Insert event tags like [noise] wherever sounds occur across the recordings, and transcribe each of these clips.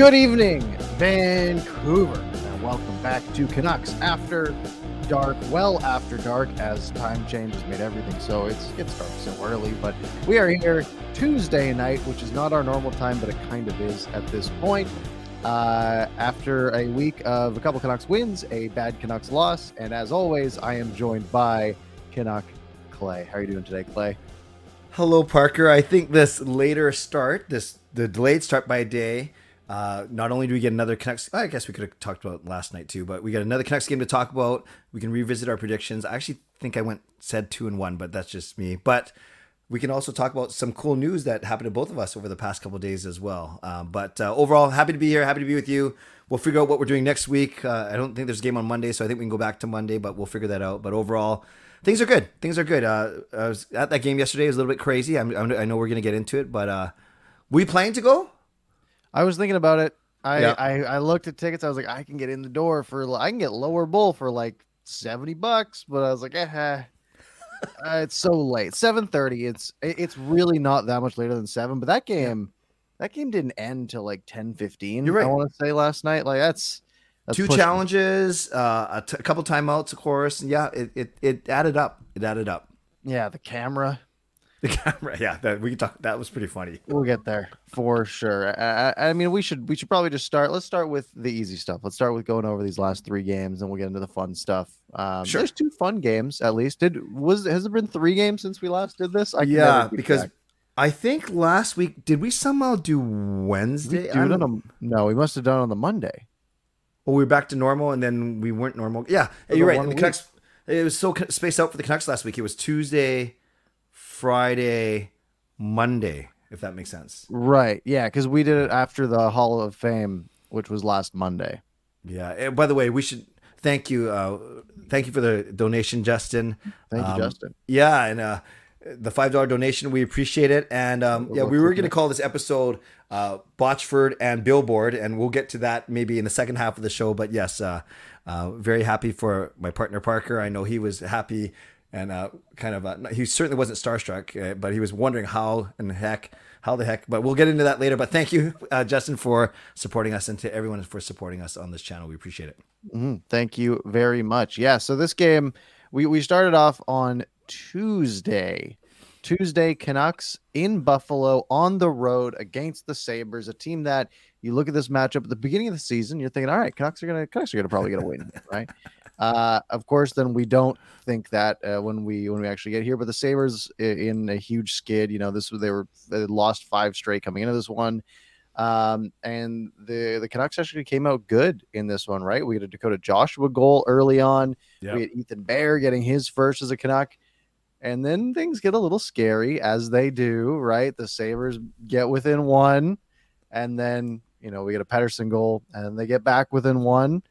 Good evening, Vancouver, and welcome back to Canucks After Dark. Well after dark, as time change has made everything so it's it's dark so early. But we are here Tuesday night, which is not our normal time, but it kind of is at this point. Uh, after a week of a couple Canucks wins, a bad Canucks loss, and as always, I am joined by Canuck Clay. How are you doing today, Clay? Hello, Parker. I think this later start, this the delayed start by day. Uh, not only do we get another Canucks, I guess we could have talked about last night too, but we got another Canucks game to talk about. We can revisit our predictions. I actually think I went said two and one, but that's just me. But we can also talk about some cool news that happened to both of us over the past couple days as well. Um, but uh, overall, happy to be here. Happy to be with you. We'll figure out what we're doing next week. Uh, I don't think there's a game on Monday, so I think we can go back to Monday, but we'll figure that out. But overall, things are good. Things are good. Uh, I was at that game yesterday. It was a little bit crazy. I'm, I'm, i know we're going to get into it, but uh, we plan to go? I was thinking about it. I, yeah. I I looked at tickets. I was like, I can get in the door for I can get lower bowl for like seventy bucks, but I was like, eh, uh, it's so late. Seven thirty. It's it's really not that much later than seven. But that game, that game didn't end till like ten fifteen. You're right. I want to say last night. Like that's that's two challenges, uh, a, t- a couple timeouts, of course. And yeah, it, it it added up. It added up. Yeah, the camera. [laughs] The camera, yeah, that we talk. That was pretty funny. We'll get there for sure. I, I, mean, we should we should probably just start. Let's start with the easy stuff. Let's start with going over these last three games, and we'll get into the fun stuff. Um, sure. There's two fun games at least. Did was has it been three games since we last did this? I yeah, because back. I think last week did we somehow do Wednesday? We do on a, no, we must have done on the Monday. Well, we were back to normal, and then we weren't normal. Yeah, you're right. The Canucks. It was so spaced out for the Canucks last week. It was Tuesday, Friday, Monday. If that makes sense. Right. Yeah, because we did it after the Hall of Fame, which was last Monday. Yeah. And by the way, we should thank you. Uh, thank you for the donation, Justin. Thank you, um, Justin. Yeah, and uh, the five dollar donation, we appreciate it. And um, yeah, we were going to call this episode uh, Botchford and Billboard, and we'll get to that maybe in the second half of the show. But yes, uh, uh, very happy for my partner Parker. I know he was happy and uh, kind of uh, he certainly wasn't starstruck, uh, but he was wondering how in the heck, how the heck. But we'll get into that later. But thank you, uh, Justin, for supporting us, and to everyone for supporting us on this channel. We appreciate it. Mm-hmm. Thank you very much. Yeah. So this game, we we started off on Tuesday. Tuesday, Canucks in Buffalo on the road against the Sabres, a team that you look at this matchup at the beginning of the season, you're thinking, all right, Canucks are gonna Canucks are gonna probably get a win, [laughs] right? Uh, of course, then we don't think that uh, when we when we actually get here. But the Sabres in a huge skid. You know, this they were they lost five straight coming into this one, um, and the the Canucks actually came out good in this one. Right, we had a Dakota Joshua goal early on. Yep. We had Ethan Bear getting his first as a Canuck. And then things get a little scary as they do, right? The Sabres get within one, and then you know we get a Pettersson goal, and they get back within one.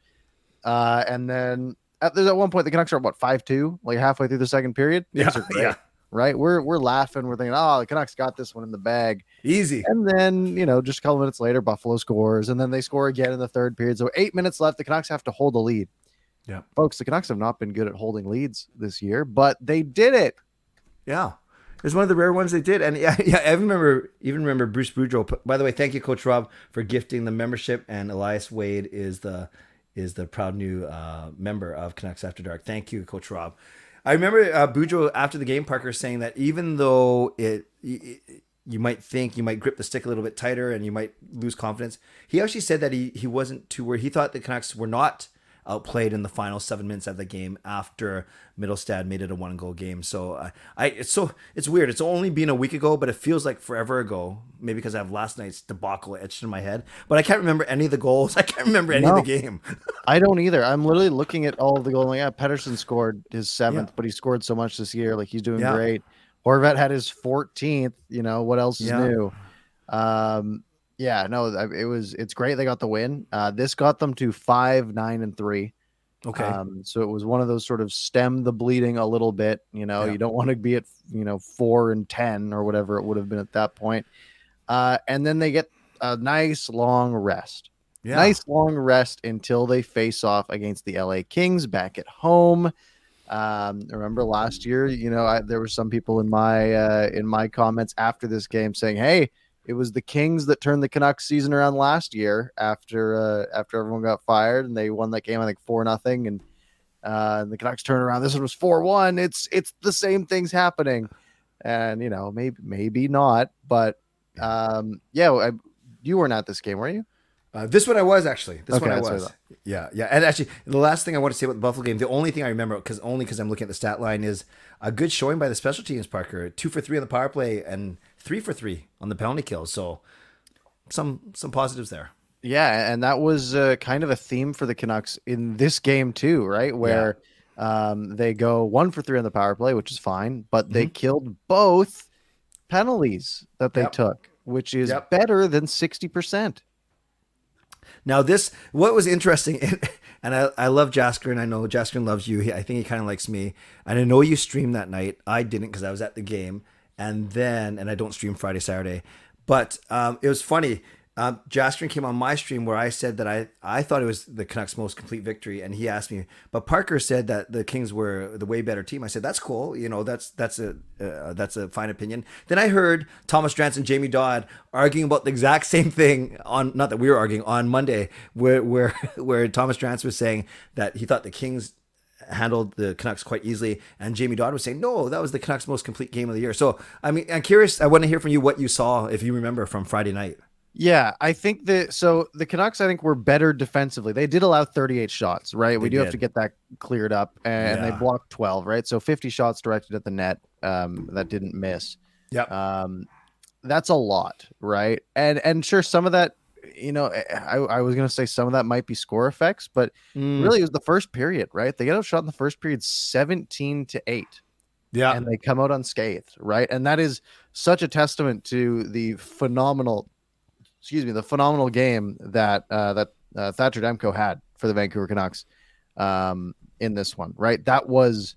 Uh, and then at, there's at one point the Canucks are what five two, like halfway through the second period. Yeah, yeah. Right, we're we're laughing. We're thinking, oh, the Canucks got this one in the bag, easy. And then you know, just a couple minutes later, Buffalo scores, and then they score again in the third period. So eight minutes left. The Canucks have to hold the lead. Yeah, folks, the Canucks have not been good at holding leads this year, but they did it. Yeah, it was one of the rare ones they did, and [laughs] yeah, yeah. I remember even remember Bruce Boudreau. By the way, thank you, Coach Rob, for gifting the membership, and Elias Wade is the is the proud new uh, member of Canucks After Dark. Thank you, Coach Rob. I remember uh, Boudreau after the game, Parker saying that even though it, it, you might think you might grip the stick a little bit tighter and you might lose confidence, he actually said that he he wasn't too worried. He thought the Canucks were not outplayed in the final seven minutes of the game after Mittelstadt made it a one goal game. So I, I it's so it's weird. It's only been a week ago, but it feels like forever ago. Maybe because I have last night's debacle etched in my head, but I can't remember any of the goals. [laughs] I can't remember any no, of the game. [laughs] I don't either. I'm literally looking at all the goals. Like, yeah, Pettersson scored his seventh, yeah. but he scored so much this year. Like he's doing yeah. great. Horvat had his 14th. You know what else is yeah. new? Um, yeah, no, it was it's great they got the win. Uh, this got them to five, nine, and three. Okay. Um, so it was one of those sort of stem the bleeding a little bit. You know, yeah. you don't want to be at you know four and ten or whatever it would have been at that point. Uh, and then they get a nice long rest. Yeah. Nice long rest until they face off against the LA Kings back at home. Um, remember last year, you know, I, there were some people in my uh, in my comments after this game saying, "Hey, it was the Kings that turned the Canucks season around last year after uh, after everyone got fired and they won that game I think four nothing and uh, the Canucks turn around. This one was four one. It's it's the same things happening, and you know maybe maybe not, but um, yeah, I, you weren't at this game, were you? Uh, this one I was actually. This Okay, one I was. Yeah, yeah. And actually, the last thing I want to say about the Buffalo game, the only thing I remember, because only because I'm looking at the stat line, is a good showing by the special teams. Parker, two for three on the power play and three for three on the penalty kills. So some some positives there. Yeah, and that was uh, kind of a theme for the Canucks in this game too, right? Where um, they go one for three on the power play, which is fine, but they killed both penalties that they Yep. took, which is Yep. better than sixty percent. Now, this what was interesting, [laughs] and I, I love Jasker, and I know Jasker loves you. He, I think he kind of likes me, and I know you streamed that night. I didn't because I was at the game, and then and I don't stream Friday, Saturday, but um, it was funny. Um, Jasker came on my stream where I said that I, I thought it was the Canucks' most complete victory, and he asked me, but Parker said that the Kings were the way better team. I said that's cool, you know, that's that's a uh, that's a fine opinion. Then I heard Thomas Drance and Jamie Dodd arguing about the exact same thing on not that we were arguing on Monday, where where [laughs] where Thomas Drance was saying that he thought the Kings handled the Canucks quite easily, and Jamie Dodd was saying no, that was the Canucks' most complete game of the year. So I mean, I'm curious. I want to hear from you what you saw, if you remember from Friday night. Yeah, I think that so the Canucks, I think, were better defensively. They did allow 38 shots, right? we They do have to get that cleared up, and Yeah. they blocked 12, right? So 50 shots directed at the net um, that didn't miss. Yeah, Um, that's a lot, right? And and sure, some of that, you know, I, I was gonna say some of that might be score effects, but Mm, really it was the first period, right? They get out shot in the first period, 17 to eight yeah. and they come out unscathed, right? And that is such a testament to the phenomenal, excuse me, the phenomenal game that uh, that uh, Thatcher Demko had for the Vancouver Canucks um, in this one, right? That was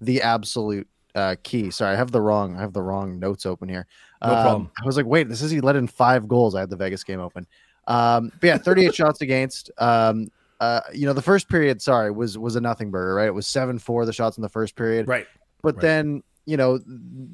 the absolute uh, key. Sorry, I have the wrong, I have the wrong notes open here. No Um, problem. I was like, wait, this is he let in five goals. I had the Vegas game open. Um, but yeah, 38 shots against. Um, uh, you know, the first period, sorry, was was a nothing burger, right? It was seven four the shots in the first period. Right. But Right. then, you know,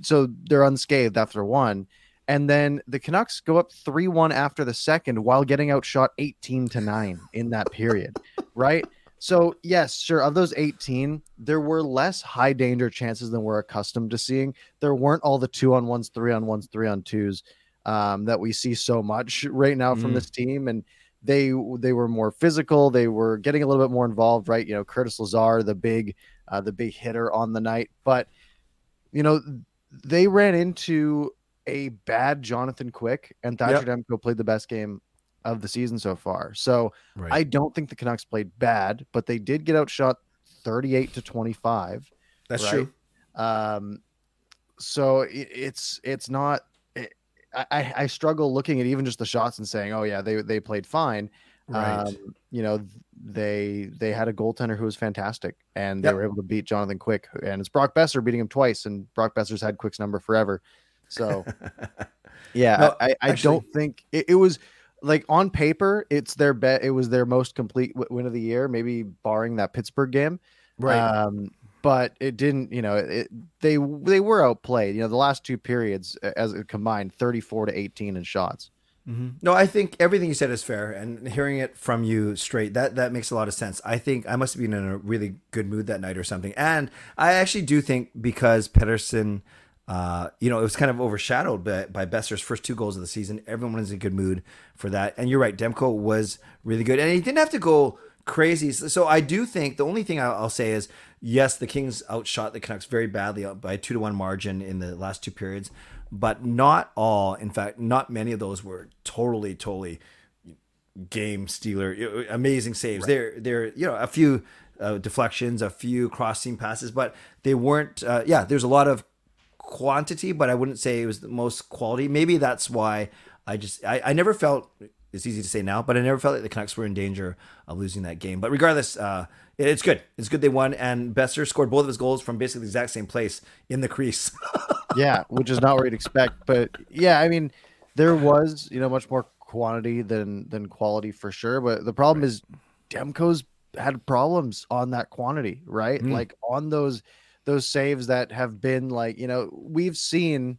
so they're unscathed after one. And then the Canucks go up 3 1 after the second while getting outshot 18 to 9 in that period. right. So, yes, sure. Of those 18, there were less high danger chances than we're accustomed to seeing. There weren't all the two on ones, three on ones, three on twos um, that we see so much right now from Mm. this team. And they they were more physical. They were getting a little bit more involved, right? You know, Curtis Lazar, the big uh, the big hitter on the night. But you know, they ran into a bad Jonathan Quick, and Thatcher Demko played the best game of the season so far. So Right. I don't think the Canucks played bad, but they did get outshot 38 to 25. That's right? true. Um, so it, it's it's not. I I struggle looking at even just the shots and saying, oh yeah, they they played fine. Right. Um, you know, they they had a goaltender who was fantastic, and they Yep. were able to beat Jonathan Quick, and it's Brock Boeser beating him twice, and Brock Boeser's had Quick's number forever. So [laughs] yeah, No, I, I actually- don't think it, it was like on paper, it's their bet. It was their most complete win of the year, maybe barring that Pittsburgh game. right. Um, but it didn't, you know, it, they they were outplayed. You know, the last two periods as combined, thirty four to eighteen in shots. Mhm. No, I think everything you said is fair, and hearing it from you straight that that makes a lot of sense. I think I must have been in a really good mood that night or something, and I actually do think because Pettersson, uh, you know, it was kind of overshadowed by, by Boeser's first two goals of the season. Everyone was in good mood for that, and you're right, Demko was really good, and he didn't have to go crazy. So I do think the only thing I'll say is yes, the Kings outshot the Canucks very badly uh, by a two to one margin in the last two periods, but not all. In fact, not many of those were totally, totally game stealer, amazing saves. There, there, you know, a few uh, deflections, a few cross seam passes, but they weren't. Uh, yeah, there's a lot of quantity, but I wouldn't say it was the most quality. Maybe that's why I just I, I never felt. It's easy to say now, but I never felt like the Canucks were in danger of losing that game. But regardless, uh, it- it's good. It's good they won, and Boeser scored both of his goals from basically the exact same place in the crease. [laughs] yeah, which is not what you'd expect. But yeah, I mean, there was you know much more quantity than than quality for sure. But the problem is Demko's had problems on that quantity, right? Mm. Like on those those saves that have been like you know we've seen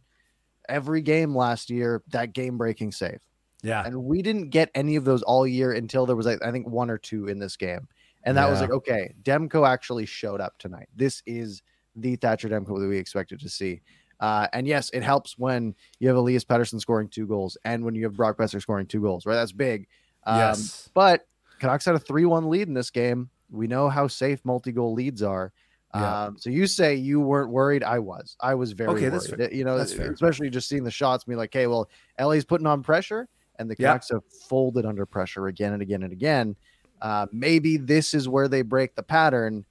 every game last year that game breaking save. Yeah. And we didn't get any of those all year until there was like I think one or two in this game. And that was like, okay, Demko actually showed up tonight. This is the Thatcher Demko that we expected to see. Uh, and yes, it helps when you have Elias Pettersson scoring two goals and when you have Brock Boeser scoring two goals, right? That's big. Um, yes. But Canucks had a 3 1 lead in this game. We know how safe multi goal leads are. Yeah. Um, so you say you weren't worried. I was. I was very Okay, worried. You know, That's fair. especially just seeing the shots, be like, hey, well, LA's putting on pressure, and the Yeah. Canucks have folded under pressure again and again and again. Uh, maybe this is where they break the pattern.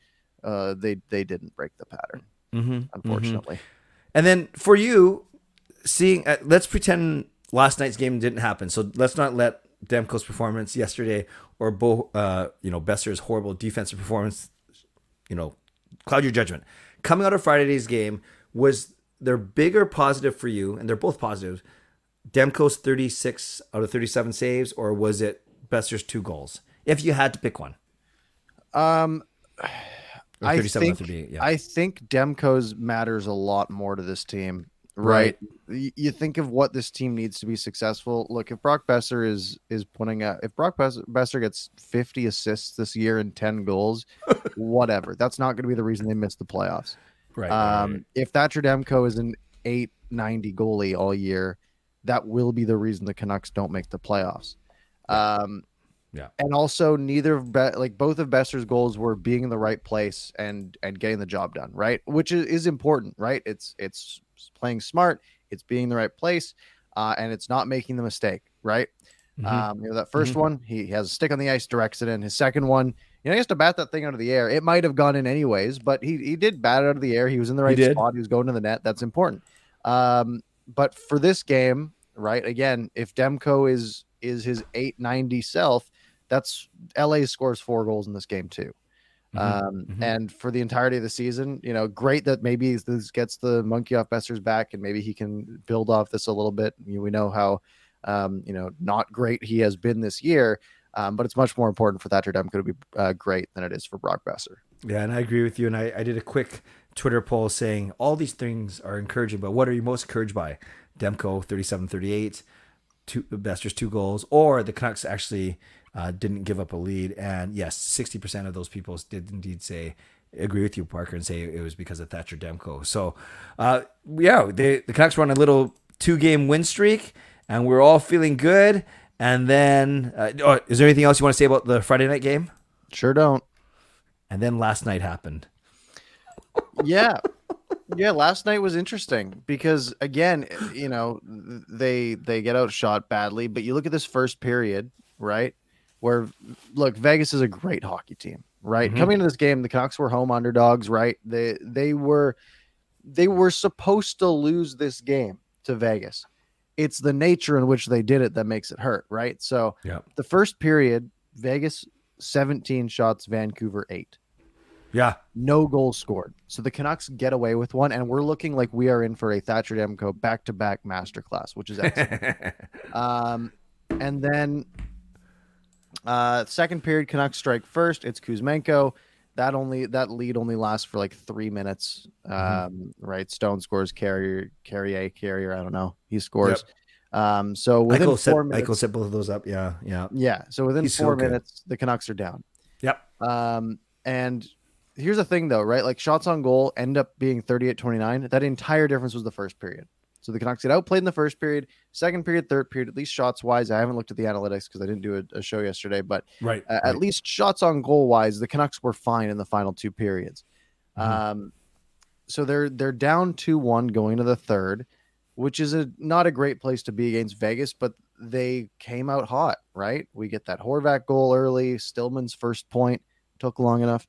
Uh, they they didn't break the pattern, Mm-hmm. unfortunately. And then for you, seeing, uh, let's pretend last night's game didn't happen. So let's not let Demko's performance yesterday or Bo, uh, you know, Boeser's horrible defensive performance, you know, cloud your judgment. Coming out of Friday's game, was there bigger positive for you, and they're both positive, Demko's 36 out of 37 saves, or was it Boeser's two goals? If you had to pick one. Um, I think yeah. I think Demko's matters a lot more to this team. Right. Y- You think of what this team needs to be successful. Look, if Brock Boeser is is putting out if Brock Bes- Boeser gets 50 assists this year and 10 goals, [laughs] whatever. That's not going to be the reason they miss the playoffs. right. Um, if Thatcher Demko is an 890 goalie all year, that will be the reason the Canucks don't make the playoffs. Um, Yeah. And also, neither of Be- like both of Boeser's goals were being in the right place and and getting the job done, right? Which is, is important, right? It's it's playing smart, it's being in the right place, uh, and it's not making the mistake, right? Mhm. Um, you know, that 1st Mhm. one, he has a stick on the ice, directs it in. His second one, you know, he has to bat that thing out of the air. It might have gone in anyways, but he he did bat it out of the air. He was in the right spot. He was going to the net. That's important. Um, but for this game, right? Again, if Demko is is his 890 self, that's LA scores four goals in this game too. Mhm. Um, Mhm. and for the entirety of the season, you know, great that maybe this gets the monkey off Boeser's back and maybe he can build off this a little bit. You know, we know how, um, you know, not great he has been this year, um, but it's much more important for Thatcher Demko to be uh, great than it is for Brock Boeser. Yeah, and I agree with you. And I, I did a quick Twitter poll saying all these things are encouraging, but what are you most encouraged by? Demko 37 38, two, Boeser's two goals, or the Canucks actually uh, didn't give up a lead. And yes, 60% of those people did indeed say, agree with you, Parker, and say it was because of Thatcher Demko. So, uh, yeah, they, the Canucks were on a little two game win streak, and we're all feeling good. And then, uh, oh, is there anything else you want to say about the Friday night game? Sure don't. And then last night happened. yeah yeah last night was interesting because again you know they they get outshot badly but you look at this first period right where look vegas is a great hockey team right Mhm. coming into this game the canucks were home underdogs right they they were they were supposed to lose this game to vegas it's the nature in which they did it that makes it hurt right so Yeah. the first period vegas 17 shots vancouver 8 Yeah. no goals scored. So the Canucks get away with one, and we're looking like we are in for a Thatcher Demko back to back masterclass, which is excellent. [laughs] um, and then uh, second period, Canucks strike first. It's Kuzmenko. That only that lead only lasts for like three minutes. Um, Right, Stone scores. Carrier, Carrier, Carrier. I don't know. He scores. Um, so within Eichel set, four minutes, Eichel set both of those up. Yeah, yeah. yeah. So within He's four good. minutes, the Canucks are down. Yep. Um, and here's the thing though, right? Like shots on goal end up being 38 29. That entire difference was the first period. So the Canucks get outplayed in the first period, second period, third period, at least shots wise. I haven't looked at the analytics because I didn't do a, a show yesterday, but Right. uh, at least shots on goal wise, the Canucks were fine in the final two periods. Mhm. Um, so they're they're down two one going to the third, which is a not a great place to be against Vegas, but they came out hot, right? We get that Horvat goal early, Stillman's first point took long enough.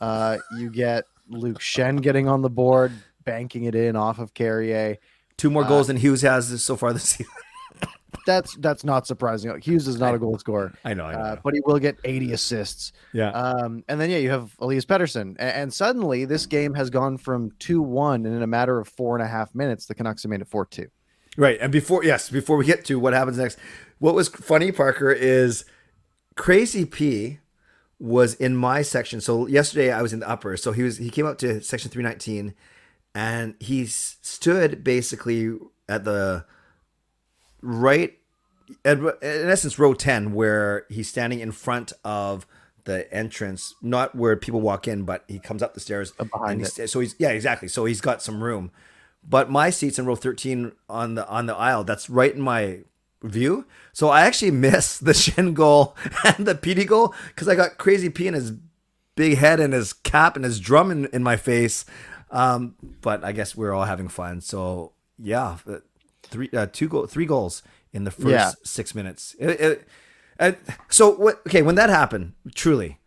Uh, you get Luke Schenn getting on the board, banking it in off of Carrier. Two more uh, goals than Hughes has so far this season. [laughs] That's that's not surprising. Hughes is not a goal scorer, I know. I know. uh, but he will get 80 assists. yeah. Um, and then yeah, you have Elias Pettersson, and, and suddenly this game has gone from two one, and in a matter of four and a half minutes, the Canucks have made it four two. right. And before, yes, before we get to what happens next, what was funny, Parker, is Crazy P was in my section. So yesterday I was in the upper. So he was he came up to section 319 and he stood basically at the right, at, in essence, row ten, where he's standing in front of the entrance, not where people walk in, but he comes up the stairs behind he's, so he's yeah exactly. So he's got some room, but my seats in row thirteen on the on the aisle. That's right in my view. So I actually [laughs] miss the Schenn goal [laughs] and the PD goal because I got crazy P in his big head and his cap and his drum in, in my face. Um, but I guess we're all having fun. So yeah, uh, three uh, two goal three goals in the first Yeah. six minutes. It- it- uh, so what? Okay, when that happened, truly,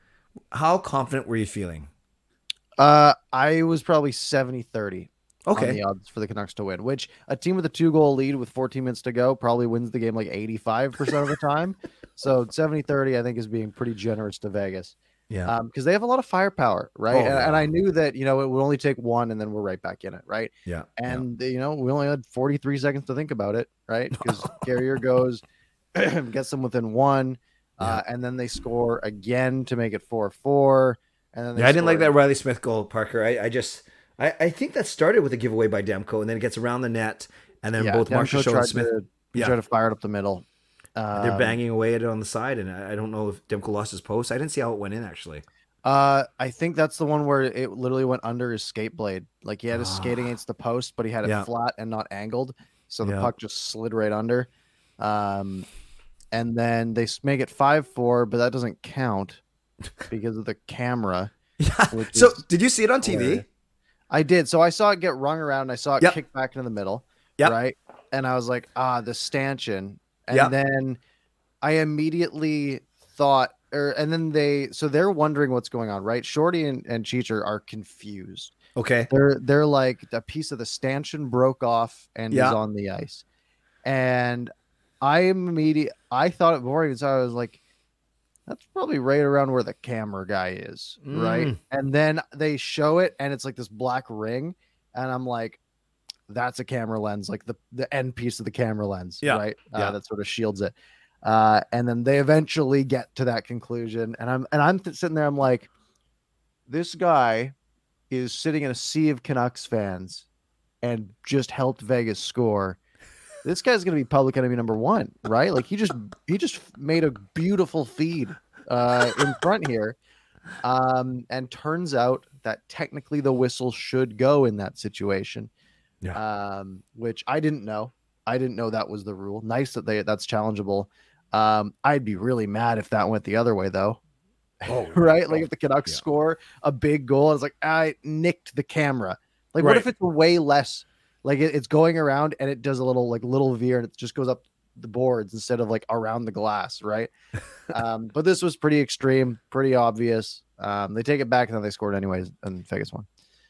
how confident were you feeling? Uh, I was probably 70 30 on Okay, the odds for the Canucks to win, which a team with a two goal lead with 14 minutes to go probably wins the game like 85% of the time. [laughs] so 70 30, I think, is being pretty generous to Vegas yeah, because they have a lot of firepower, right? Oh, and, yeah. and I knew that, you know, it would only take one and then we're right back in it, right? yeah, yeah. And, you know, we only had 43 seconds to think about it, right? [laughs] Because Carrier goes, [clears throat] gets them within one, uh, and then they score again to make it 4 4. And then Yeah, I didn't like that Reilly Smith goal, Parker. I, I just, I, I think that started with a giveaway by Demko, and then it gets around the net, and then Yeah, both Marshall Demko Show tried and Smith, to, Yeah. tried to fire it up the middle. they're Um, banging away at it on the side, and I, I don't know if Demko lost his post. I didn't see how it went in actually. Uh, I think that's the one where it literally went under his skate blade. Like he had his skate Ah. against the post, but he had it Yeah. flat and not angled, so the Yeah. puck just slid right under. Um, and then they make it five four, but that doesn't count [laughs] because of the camera. Yeah. So, did you see it on TV? I did. So I saw it get rung around. And I saw it Yep. kick back into the middle. Yep. Right. And I was like, ah, the stanchion. And Yep. then I immediately thought, or and then they, so they're wondering what's going on, right? Shorty and, and Cheecher are confused. Okay. They're they're like a piece of the stanchion broke off and Yeah. is on the ice. And I am immediate I thought it before I even saw it, I was like, that's probably right around where the camera guy is, right? Mm. And then they show it and it's like this black ring, and I'm like, that's a camera lens, like the the end piece of the camera lens, Yeah, right? yeah. Uh, that sort of shields it. Uh, and then they eventually get to that conclusion, and I'm and I'm th- sitting there, I'm like, this guy is sitting in a sea of Canucks fans and just helped Vegas score. This guy's going to be public enemy number one, right? Like he just he just made a beautiful feed uh, in front here, um, and turns out that technically the whistle should go in that situation, yeah. um, which I didn't know. I didn't know that was the rule. Nice that they that's challengeable. Um, I'd be really mad if that went the other way though Oh, [laughs] right? Like if the Canucks yeah. score a big goal, it's like I nicked the camera. Like what if it's way less? Like it, it's going around and it does a little like little veer and it just goes up the boards instead of like around the glass, right? [laughs] um, but this was pretty extreme, pretty obvious. Um, they take it back and then they scored anyways, and Vegas won.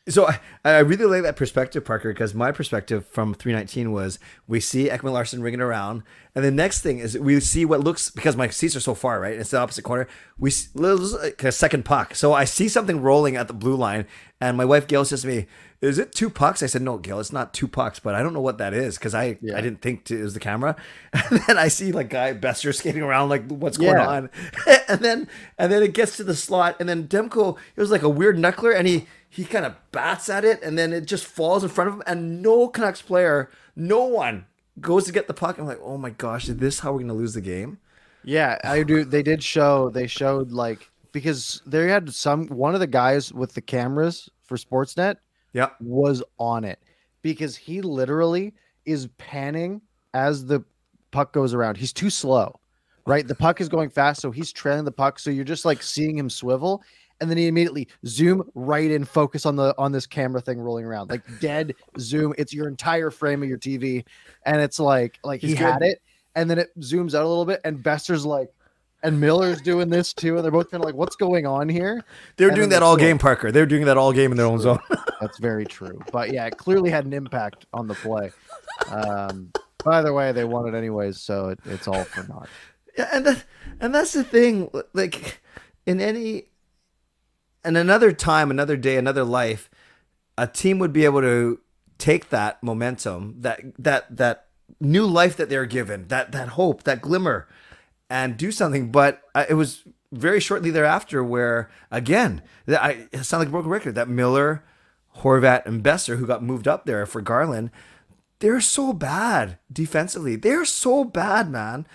So I, I really like that perspective, Parker, because my perspective from 319 was we see Ekman-Larsson ringing around, and the next thing is we see what looks because my seats are so far right, it's the opposite corner. We see like a second puck, so I see something rolling at the blue line, and my wife Gail says to me, "Is it two pucks?" I said, "No, Gail, it's not two pucks, but I don't know what that is because I Yeah. I didn't think to, it was the camera." [laughs] And then I see like guy Boeser skating around like what's going Yeah. on, [laughs] and then and then it gets to the slot, and then Demko it was like a weird knuckler, and he he kind of bats at it, and then it just falls in front of him, and no Canucks player, no one goes to get the puck. I'm like, oh my gosh, is this how we're gonna lose the game? Yeah, I do. They did show. They showed like because they had some one of the guys with the cameras for Sportsnet Yeah, was on it because he literally is panning as the puck goes around. He's too slow, right? The puck is going fast, so he's trailing the puck. So you're just like seeing him swivel, and then he immediately zoom right in, focus on the on this camera thing rolling around, like [laughs] dead zoom. It's your entire frame of your TV, and it's like like he He's had it, and then it zooms out a little bit, and Boeser's like. And Miller's doing this too, and they're both kind of like, "What's going on here?" They're And doing that all game, Parker. They're doing that all game in their own zone. [laughs] That's very true. But yeah, it clearly had an impact on the play. Um, by the way, they won it anyways, so it, it's all for naught. Yeah, and that, and that's the thing. Like in any, in another time, another day, another life, a team would be able to take that momentum, that that that new life that they're given, that that hope, that glimmer, and do something. But uh, it was very shortly thereafter where again, I it sounded like a broken record. That Miller, Horvat, and Boeser, who got moved up there for Garland, they're so bad defensively. They're so bad, man.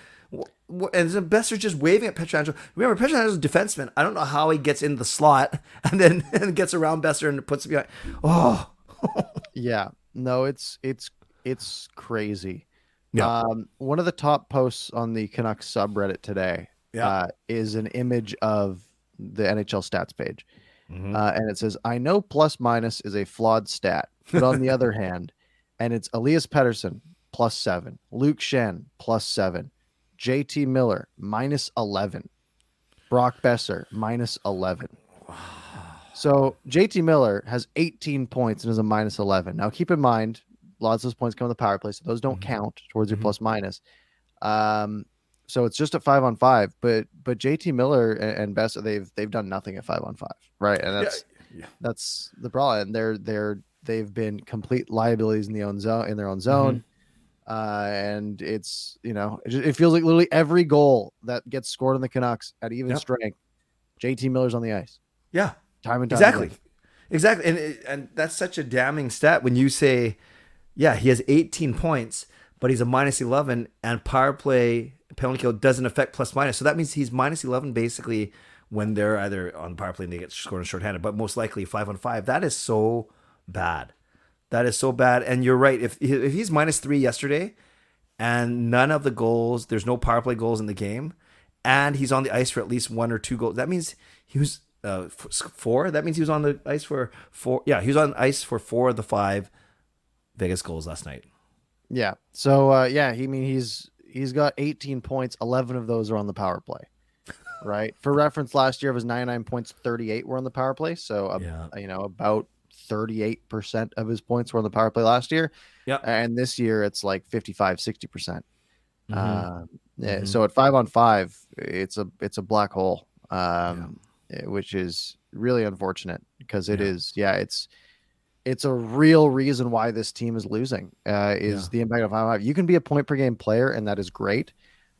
And the best are just waving at Pietrangelo. Remember, Pietrangelo is a defenseman. I don't know how he gets in the slot [laughs] and then [laughs] and gets around Boeser and puts it behind. Oh, [laughs] yeah. No, it's it's it's crazy. Yeah. Um, one of the top posts on the Canucks subreddit today Yeah. uh, is an image of the NHL stats page. Mhm. Uh, and it says, I know plus minus is a flawed stat, but on the other hand, and it's Elias Pettersson plus seven, Luke Schenn plus seven, JT Miller minus 11, Brock Boeser minus 11. So JT Miller has 18 points and is a minus 11. Now keep in mind, lots of those points come in the power play, so those don't Mhm. count towards your Mhm. plus minus. Um, so it's just a five on five, but but JT Miller and, and Boeser they've they've done nothing at five on five, right? And that's yeah. that's the problem. And they're they're they've been complete liabilities in the own zone in their own zone. Uh, and it's you know it, it feels like literally every goal that gets scored on the Canucks at even Yep. strength, JT Miller's on the ice yeah. time and time Exactly. again. Exactly. And and that's such a damning stat when you say, yeah, he has 18 points, but he's a minus 11 and power play penalty kill doesn't affect plus minus. So that means he's minus 11 basically when they're either on power play and they get scored on shorthanded, but most likely 5 on 5. That is so bad. That is so bad. And you're right. If if he's minus 3 yesterday and none of the goals, there's no power play goals in the game, and he's on the ice for at least one or two goals. That means he was uh, four. That means he was on the ice for four. Yeah, he was on ice for four of the five Vegas goals last night. Yeah. So uh, yeah, he I mean he's he's got 18 points. 11 of those are on the power play. Right. For reference, last year it was 99 points. 38 were on the power play. So uh, Yeah. you know about 38 percent of his points were on the power play last year. Yep. And this year it's like 55, 60 percent. Mhm. Um, yeah, Mhm. So at five on five, it's a it's a black hole, um, eh, which is really unfortunate because it Yeah. is yeah it's it's a real reason why this team is losing uh, is Yeah. the impact of five on five. You can be a point per game player and that is great.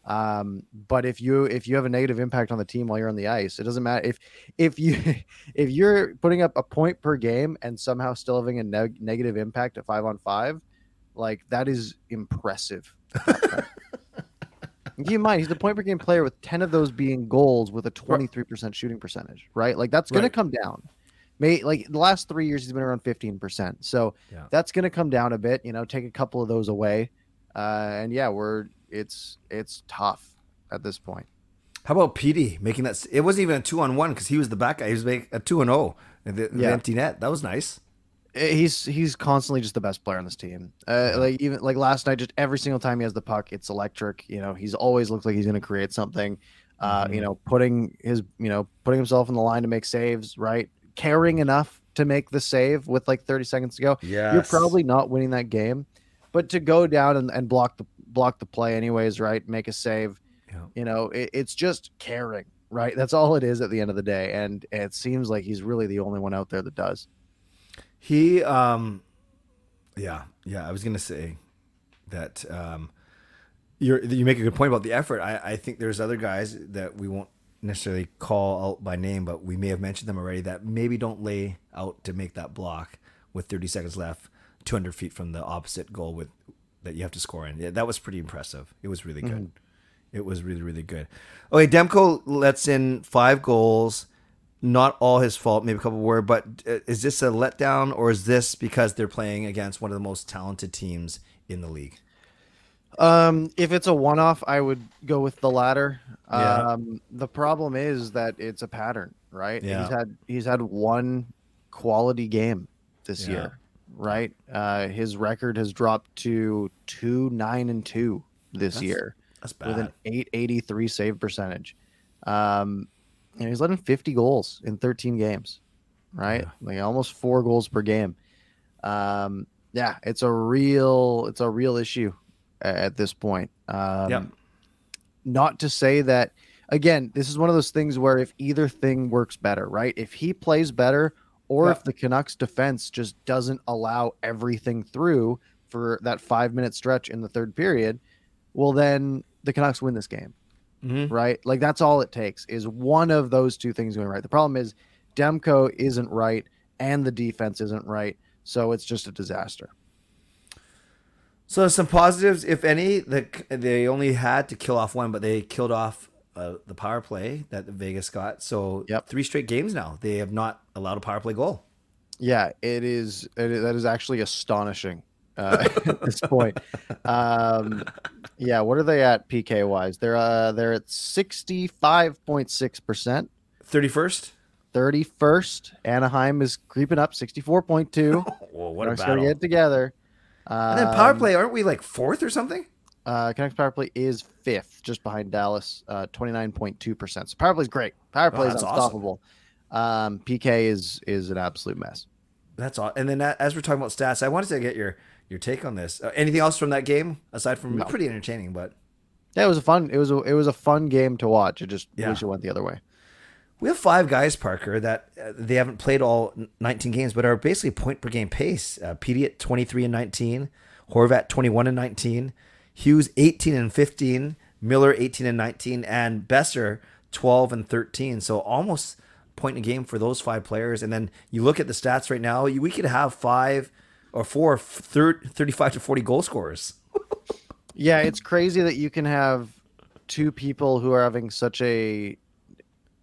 Um, but if you if you have a negative impact on the team while you're on the ice, it doesn't matter if if you [laughs] if you're putting up a point per game and somehow still having a neg- negative impact at five on five, like that is impressive. And [laughs] Keep in mind, he's the point per game player with 10 of those being goals with a 23% shooting percentage, right? Like that's going Right. to come down. May like the last three years, he's been around 15%. So Yeah. that's going to come down a bit, you know, take a couple of those away. Uh, and yeah, we're, it's, it's tough at this point. How about PD making that? It wasn't even a two on one because he was the back guy. He was making a two and zero. The, the empty net. That was nice. Eh, He's he's constantly just the best player on this team. Uh, Like even like last night, just every single time he has the puck, it's electric. You know, he's always looks like he's going to create something. Uh, Mhm. You know, putting his you know putting himself in the line to make saves, right? Caring enough to make the save with like 30 seconds to go. Yeah. You're probably not winning that game, but to go down and, and block the block the play anyways, right? Make a save. Yeah. You know, it, it's just caring, right? That's all it is at the end of the day, and it seems like he's really the only one out there that does. He, um, yeah, yeah. I was gonna say that um, you're you make a good point about the effort. I, I think there's other guys that we won't necessarily call out by name, but we may have mentioned them already that maybe don't lay out to make that block with 30 seconds left, 200 feet from the opposite goal with that you have to score in. Yeah, that was pretty impressive. It was really good. It was really really good. Okay, Demko lets in five goals not all his fault. Maybe a couple were, but uh, is this a letdown or is this because they're playing against one of the most talented teams in the league? Um, if it's a one-off, I would go with the latter. Yeah. Um, the problem is that it's a pattern, right? Yeah. He's had he's had one quality game this Yeah. year, right? Uh, his record has dropped to two nine and two this That's year That's bad. with an eight eighty three save percentage. Um, and he's letting fifty goals in thirteen games, right? Yeah. Like almost four goals per game. Um, yeah, it's a real it's a real issue at this point. Um, Yep. Not to say that again, this is one of those things where if either thing works better, right? If he plays better, or Yeah. if the Canucks defense just doesn't allow everything through for that five minute stretch in the third period, well then the Canucks win this game Mhm. right? Like that's all it takes is one of those two things going right. The problem is Demko isn't right and the defense isn't right, so it's just a disaster. So some positives, if any, that they only had to kill off one, but they killed off uh, the power play that Vegas got. So Yep. three straight games now they have not allowed a power play goal. Yeah, it is. It, is- that is actually astonishing uh, [laughs] at this point. Um, yeah, what are they at PK wise? They're uh, they're at sixty five point six percent. Thirty first. Thirty first. Anaheim is creeping up sixty four point two. [laughs] Whoa, what We're a battle! to get together. and then power Um, play, aren't we like fourth or something? Uh, Canucks power play is fifth, just behind Dallas, uh, twenty nine point two percent. So power play is great. Power play is that's awesome. unstoppable. Um, PK is is an absolute mess. That's all. And then as we're talking about stats, I wanted to get your your take on this. Uh, anything else from that game aside from No. pretty entertaining, but Yeah, it was a fun. It was a it was a fun game to watch. It just Yeah. wish it went the other way. we have five guys, Parker, that uh, they haven't played all 19 games, but are basically point per game pace. Uh, Petey at 23 and 19, Horvat 21 and 19, Hughes 18 and 15, Miller 18 and 19, and Boeser 12 and 13. So almost point a game for those five players. And then you look at the stats right now, you, we could have five or four thir- 35 to 40 goal scorers. [laughs] Yeah, it's crazy that you can have two people who are having such a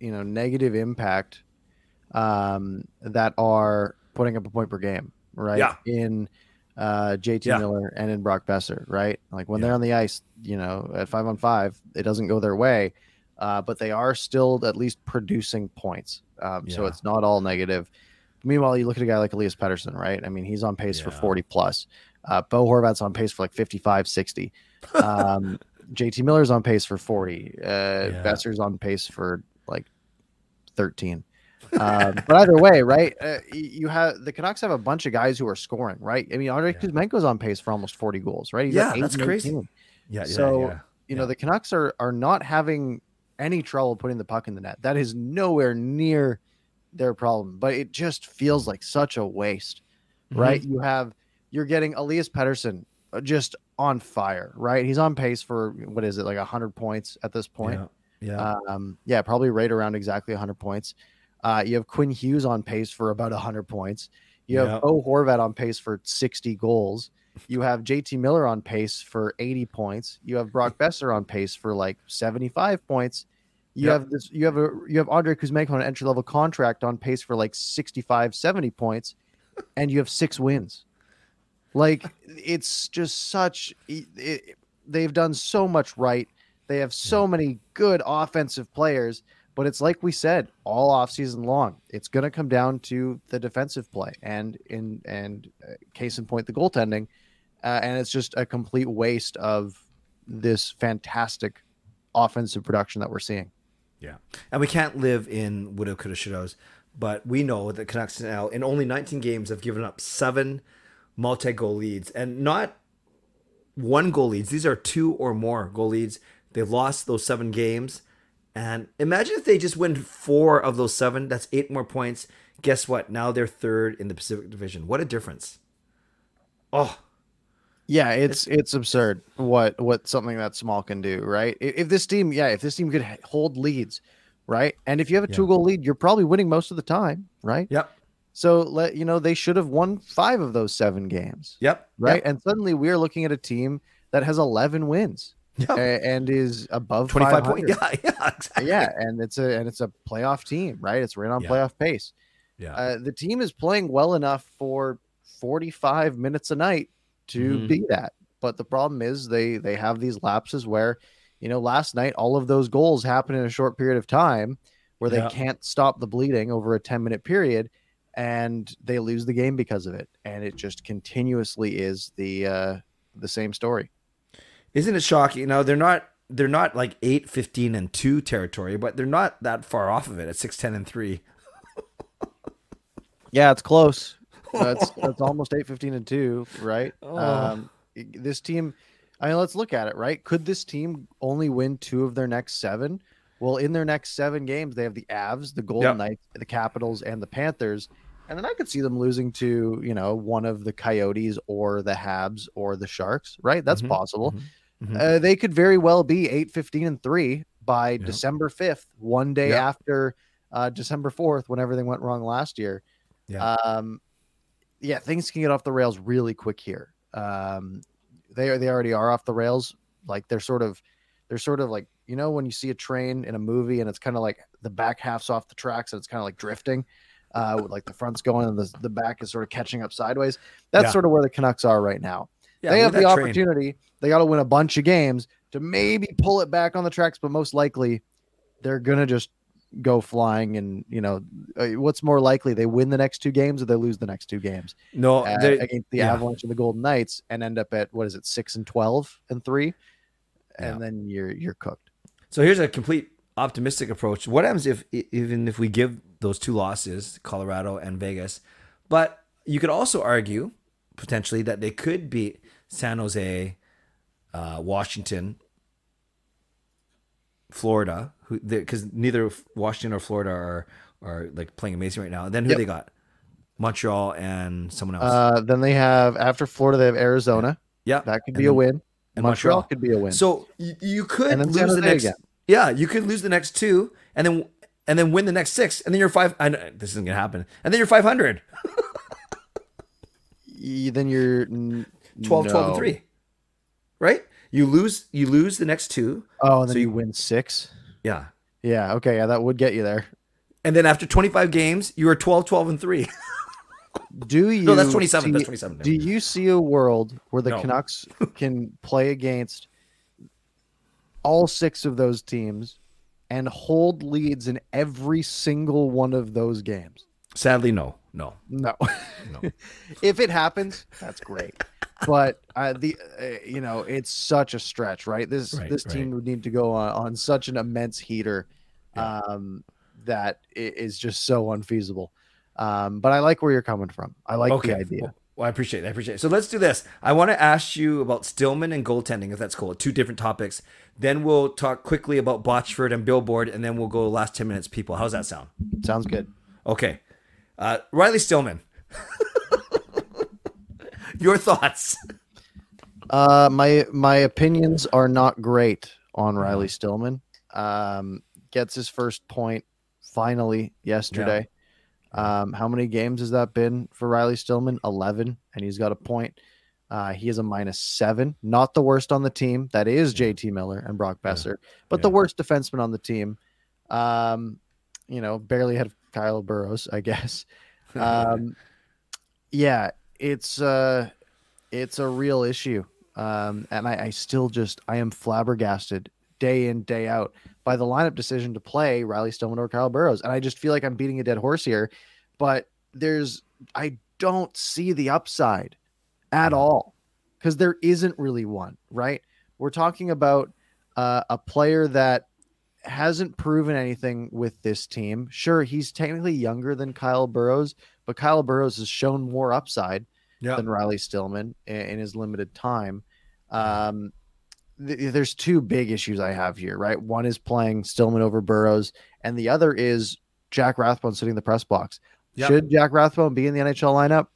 you know negative impact um, that are putting up a point per game, right? Yeah. In uh, JT Yeah. Miller and in Brock Boeser, right? Like when Yeah. they're on the ice, you know, at five on five, it doesn't go their way, uh, but they are still at least producing points. Um, So it's not all negative. Meanwhile, you look at a guy like Elias Pettersson, right? I mean, he's on pace for 40 plus. Uh, Bo Horvat's on pace for like 55, 60. Um, [laughs] JT Miller's on pace for 40. Uh, Yeah. Boeser's on pace for like 13. Um, but either way, right? Uh, you have the Canucks have a bunch of guys who are scoring, right? I mean, Andre Yeah. Kuzmenko's on pace for almost 40 goals, right? He's Yeah, at that's crazy. Yeah, yeah, So, yeah. You know, the Canucks are are not having any trouble putting the puck in the net. That is nowhere near their problem, but it just feels like such a waste, Mm-hmm. right? You have you're getting Elias Pettersson uh, just on fire, right? He's on pace for what is it like 100 points at this point? Yeah. yeah. Um, yeah, probably right around exactly 100 points. Uh, you have Quinn Hughes on pace for about 100 points. You have Yeah. Bo Horvat on pace for 60 goals. You have JT Miller on pace for 80 points. You have Brock [laughs] Boeser on pace for like 75 points. You Yep. have this. You have a. You have Andre Kuzmenko on an entry level contract on pace for like 65, 70 points, [laughs] and you have six wins. Like it's just such. It, it, they've done so much right. They have so many good offensive players, but it's like we said all offseason long. It's going to come down to the defensive play and in and uh, case in point the goaltending, uh, and it's just a complete waste of this fantastic offensive production that we're seeing. Yeah. And we can't live in woulda, coulda, shouldas, but we know that Canucks now in only 19 games have given up seven multi-goal leads and not one goal leads. These are two or more goal leads. They've lost those seven games. And imagine if they just win four of those seven. That's eight more points. Guess what? Now they're third in the Pacific Division. What a difference. Oh, Yeah, it's it's absurd what what something that small can do, right? If, this team, yeah, if this team could hold leads, right, and if you have a Yeah. two goal lead, you're probably winning most of the time, right? yep. So let you know they should have won five of those seven games, Yep. right? And suddenly we are looking at a team that has 11 wins Yep. a- and is above 25 500. points. [laughs] Yeah, yeah, exactly. yeah, and it's a and it's a playoff team, right? It's right on Yeah. playoff pace. Yeah. Uh, the team is playing well enough for 45 minutes a night to Mhm. be that. But the problem is they they have these lapses where, you know, last night all of those goals happen in a short period of time where they Yeah. can't stop the bleeding over a 10 minute period and they lose the game because of it. And it just continuously is the uh the same story. Isn't it shocking? Now they're not they're not like 8, 15, and 2 territory, but they're not that far off of it at 6, 10, and 3. [laughs] Yeah, it's close. [laughs] That's that's almost eight fifteen and two, right? Oh. Um, this team. I mean, let's look at it. Right? Could this team only win two of their next seven? Well, in their next seven games, they have the Avs, the Golden Yep. Knights, the Capitals, and the Panthers. And then I could see them losing to you know one of the Coyotes or the Habs or the Sharks. Right? That's Mhm, possible. mhm, mhm. Uh, they could very well be eight fifteen and three by Yep. December fifth, one day Yep. after uh, December fourth, when everything went wrong last year Yeah. um, yeah, things can get off the rails really quick here. Um, they are they already are off the rails. Like they're sort of they're sort of like you know when you see a train in a movie and it's kind of like the back half's off the tracks and it's kind of like drifting. Uh, with like the front's going and the, the back is sort of catching up sideways. That's Yeah. sort of where the Canucks are right now. Yeah, they have the that train. opportunity. They got to win a bunch of games to maybe pull it back on the tracks, but most likely they're gonna just go flying. And you know, uh, what's more likely, they win the next two games or they lose the next two games No, uh, they- against the yeah. Avalanche and the Golden Knights, and end up at what is it, six and twelve and three, and Yeah. then you're you're cooked. So here's a complete optimistic approach. What happens if even if we give those two losses, Colorado and Vegas, but you could also argue potentially that they could beat San Jose, uh, Washington, Florida, who because neither Washington or Florida are are like playing amazing right now. And then who Yep. they got? Montreal and someone else. Uh, then they have after Florida, they have Arizona. yeah, That could And be a win. and Montreal, Montreal. could be a win. So you, you could then lose the next. again. Yeah, you could lose the next two, and then and then win the next six, and then you're five. I know, this isn't gonna happen, and then you're five hundred. [laughs] Then you're n- 12, 12 and no. three, right? You lose you lose the next two. Oh, and then So you, you- win six. Yeah, Yeah. Okay. Yeah, that would get you there. and then after twenty five games, you are 12, 12 and three. [laughs] Do you? no, that's twenty seven. see- That's twenty seven. Do you see a world where the No. Canucks [laughs] can play against all six of those teams and hold leads in every single one of those games? Sadly, no, no. No. No. [laughs] if it happens, that's great. But uh, the uh, you know it's such a stretch, right? This Right, this team would need to go on, on such an immense heater Yeah. um, that it is just so unfeasible. Um, but I like where you're coming from. I like okay, the idea. Well, well, I appreciate it. I appreciate it. So let's do this. I want to ask you about Stillman and goaltending, if that's cool. Two different topics. Then we'll talk quickly about Botchford and Billboard, and then we'll go last 10 minutes, people. How's that sound? Sounds good. Okay. Uh, Riley Stillman. Your thoughts. Uh, my my opinions are not great on Riley Stillman. Um, gets his first point finally yesterday. Um, how many games has that been for Riley Stillman? Eleven, and he's got a point. Uh, he is a minus seven, not the worst on the team. That is JT Miller and Brock Yeah. Boeser, but the worst defenseman on the team. Um, you know, barely had Kyle Burrows, I guess. [laughs] Um, yeah, it's uh, it's a real issue. Um, and I, I still just I am flabbergasted day in day out by the lineup decision to play Riley Stillman or Kyle Burrows, and I just feel like I'm beating a dead horse here. But there's I don't see the upside at all because there isn't really one. Right? We're talking about uh, a player that hasn't proven anything with this team. Sure, he's technically younger than Kyle Burrows, but Kyle Burrows has shown more upside yeah. than Riley Stillman in, in his limited time. Um, th- there's two big issues I have here, right? One is playing Stillman over Burrows, and the other is Jack Rathbone sitting in the press box. Yep. Should Jack Rathbone be in the NHL lineup?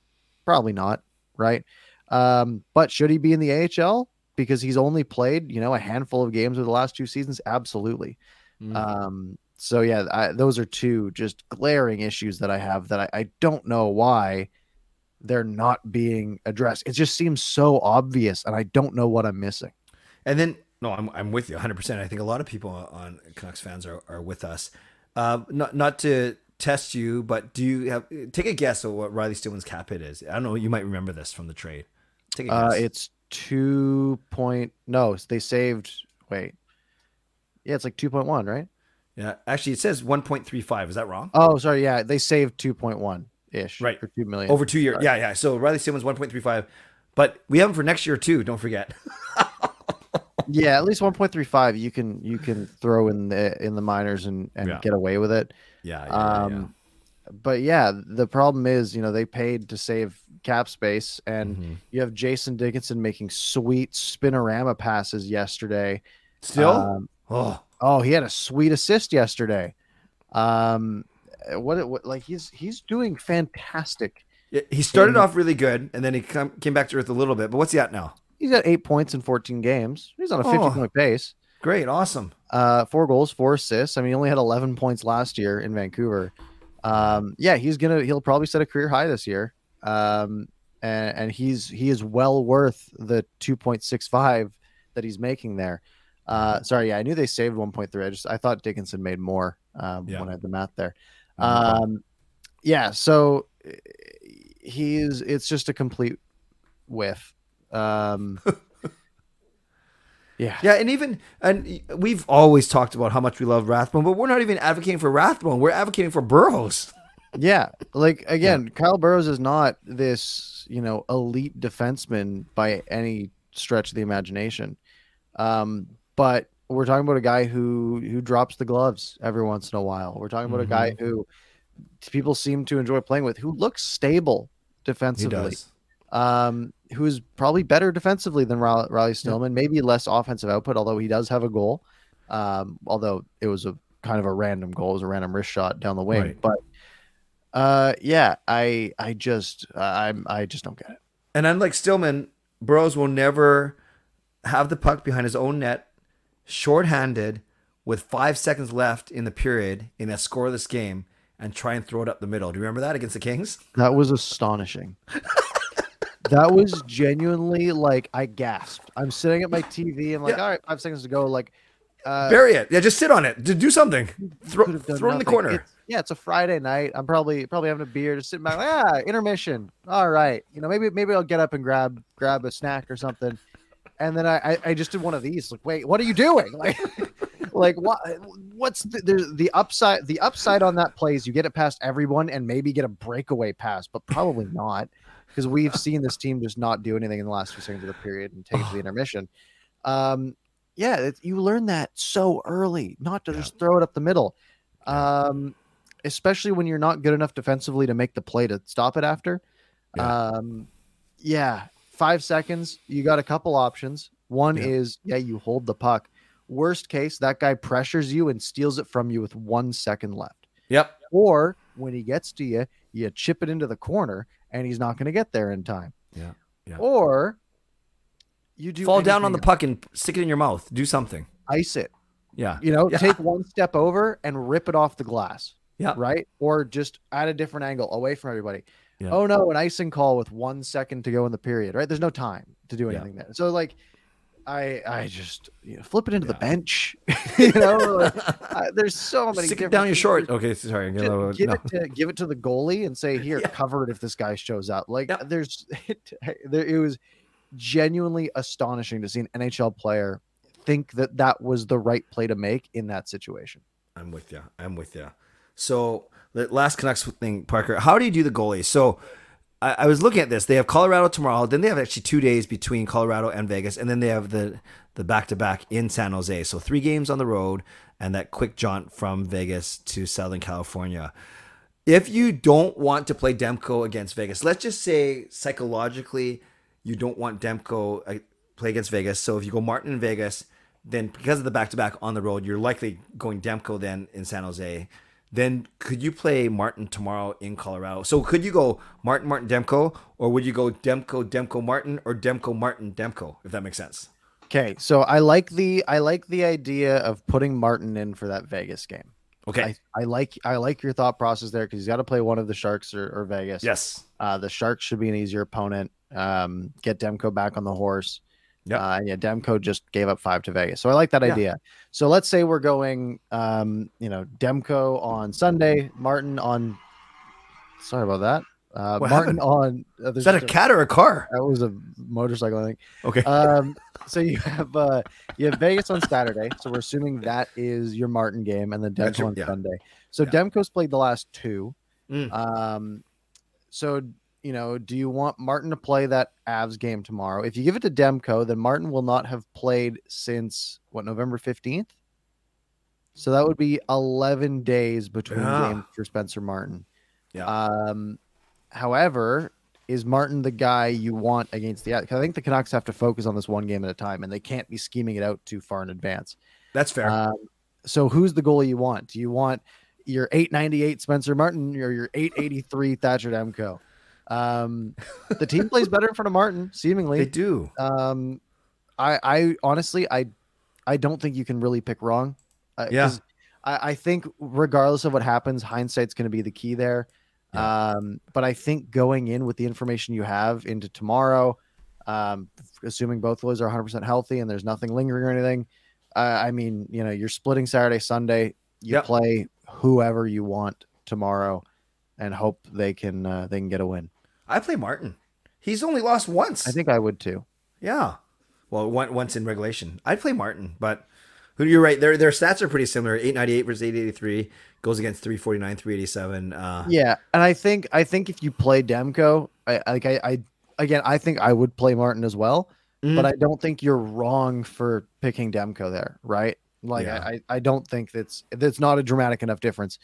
Probably not, right? Um, but should he be in the AHL because he's only played, you know, a handful of games over the last two seasons? Absolutely. Mm. Um, so yeah, I, those are two just glaring issues that I have that I, I don't know why they're not being addressed. It just seems so obvious, and I don't know what I'm missing. And then, no, I'm, I'm with you 100%. I think a lot of people on Canucks fans are, are with us. Uh, not, not to test you, but do you have, take a guess of what Riley Stillman's cap hit is? I don't know. You might remember this from the trade. Take a Uh, it's two point no, they saved. Wait, yeah, it's like two point one, right? Yeah. Actually, it says 1.35. Is that wrong? Oh, sorry, yeah, they saved two point one ish, Right. for two million. Over two years. Sorry. Yeah, yeah. So Riley Simmons 1.35. But we have him for next year, too. Don't forget. [laughs] yeah, at least one point three five. You can you can throw in the in the minors and and Yeah. get away with it. Yeah. yeah, Um, yeah. but yeah, the problem is, you know, they paid to save cap space, and Mhm. you have Jason Dickinson making sweet spinorama passes yesterday. Still? Um, oh, oh, he had a sweet assist yesterday. Um, what, what like he's he's doing fantastic. Yeah, he started off really good, and then he come, came back to earth a little bit. But what's he at now? He's got eight points in 14 games. He's on a 50 Oh. point pace. Great, awesome. Uh, four goals, four assists. I mean, he only had 11 points last year in Vancouver. Um, yeah, he's gonna he'll probably set a career high this year. Um, and, and he's he is well worth the 2.65 that he's making there. Uh, sorry, yeah, I knew they saved 1.3. I just I thought Dickinson made more um, Yeah. when I had the math there. Um, yeah, so uh, he's it's just a complete whiff. Um, [laughs] yeah, Yeah, and even and we've always talked about how much we love Rathbone, but we're not even advocating for Rathbone. We're advocating for Burrows. [laughs] yeah. Like again, Kyle Burrows is not this you know elite defenseman by any stretch of the imagination. Um, but we're talking about a guy who who drops the gloves every once in a while. We're talking about a guy who people seem to enjoy playing with, who looks stable He defensively. does. um, who's probably better defensively than Riley, Riley Stillman, maybe less offensive output, although he does have a goal. Um, although it was a kind of a random goal, it was a random wrist shot down the wing. Right. But uh, yeah, I I just I'm I just don't get it. And unlike Stillman, Burrows will never have the puck behind his own net, shorthanded, with five seconds left in the period in a scoreless game, and try and throw it up the middle. Do you remember that against the Kings? [laughs] That was astonishing. that was genuinely like I gasped. I'm sitting at my TV. I'm like, Yeah. all right, five seconds to go. Like, uh, Bury it. Yeah, just sit on it. Do something. Throw, could have done throw it in the corner. It's- yeah, it's a Friday night. I'm probably probably having a beer, just sitting back. Like, ah, intermission. All right, you know, maybe maybe I'll get up and grab grab a snack or something. And then I I, I just did one of these. Like, wait, what are you doing? [laughs] Like, like what? What's the, there's the upside? The upside on that play is you get it past everyone and maybe get a breakaway pass, but probably not because we've [laughs] seen this team just not do anything in the last few seconds of the period and take it to the intermission. Um, yeah, it, you learn that so early, not to Yeah. just throw it up the middle. Um, especially when you're not good enough defensively to make the play to stop it after. Yeah. Um, yeah, five seconds. You got a couple options. One Yeah. is yeah, you hold the puck. Worst case, that guy pressures you and steals it from you with one second left. Yep. Or when he gets to you, you chip it into the corner and he's not going to get there in time. Yeah, yeah. Or you do Fall down on the anything puck and stick it in your mouth. Do something. ice it. Yeah. You know, Yeah. take one step over and rip it off the glass. Yeah. Right. Or just at a different angle away from everybody. Yeah. Oh no, an icing call with one second to go in the period. Right. There's no time to do Yeah. anything there. So like, I I just you know, flip it into the bench. [laughs] you know, like, uh, there's so many. Stick it down your short. Okay, sorry. I'm Gi- gonna- give no. it to give it to the goalie and say here Yeah. cover it if this guy shows up like Yeah. there's it, [laughs] there, it was genuinely astonishing to see an nhl player think that that was the right play to make in that situation I'm with you. I'm with you. So last Canucks thing, Parker. How do you do the goalies? So I, I was looking at this. They have Colorado tomorrow. Then they have actually two days between Colorado and Vegas, and then they have the the back to back in San Jose. So three games on the road, and that quick jaunt from Vegas to Southern California. If you don't want to play Demko against Vegas, let's just say psychologically you don't want Demko uh, play against Vegas. So if you go Martin in Vegas, then because of the back to back on the road, you're likely going Demko then in San Jose. Then could you play Martin tomorrow in Colorado? So could you go Martin Martin Demko, or would you go Demko Demko Martin, or Demko Martin Demko? If that makes sense. okay so i like the i like the idea of putting martin in for that vegas game Okay. I, I like i like your thought process there because he's got to play one of the sharks or, or vegas yes. Uh, the Sharks should be an easier opponent. Um, get Demko back on the horse. Yep. Uh, and yeah, Demko just gave up five to Vegas. So I like that Yeah. idea. So let's say we're going, um, you know, Demko on Sunday, Martin on. Sorry about that. Uh, What Martin happened? on. Uh, Is there's that a just cat or a car? That was a motorcycle, I think. Okay. Um, so you [laughs] have uh, you have Vegas on Saturday. So we're assuming that is your Martin game, and then Demko your- on yeah. Sunday. So Yeah. Demko's played the last two. Mm. Um, so you know, do you want Martin to play that Avs game tomorrow? If you give it to Demko, then Martin will not have played since what November fifteenth. So that would be eleven days between Yeah. games for Spencer Martin. Yeah. Um, however, is Martin the guy you want against the? I think the Canucks have to focus on this one game at a time, and they can't be scheming it out too far in advance. That's fair. Um, so who's the goalie you want? Do you want your 898 Spencer Martin or your 883 Thatcher Demko? Um, the team plays better in front of Martin, seemingly. they do. Um, I, I honestly, I, I don't think you can really pick wrong. Uh, Yeah. I, I think regardless of what happens, hindsight's going to be the key there. Yeah. Um, but I think going in with the information you have into tomorrow, um, assuming both of those are 100% healthy and there's nothing lingering or anything, uh, I mean, you know, you're splitting Saturday, Sunday. You Yep. play whoever you want tomorrow, and hope they can uh, they can get a win. I play Martin. He's only lost once. I think I would too. Yeah. Well, one, once in regulation, I'd play Martin, but who you're right. Their their stats are pretty similar. Eight ninety eight versus eight eighty three goes against three forty nine, three eighty seven. Uh, Yeah, and I think I think if you play Demko, I like I, I again I think I would play Martin as well, Mhm. but I don't think you're wrong for picking Demko there, right? Like Yeah. I, I I don't think that's that's not a dramatic enough difference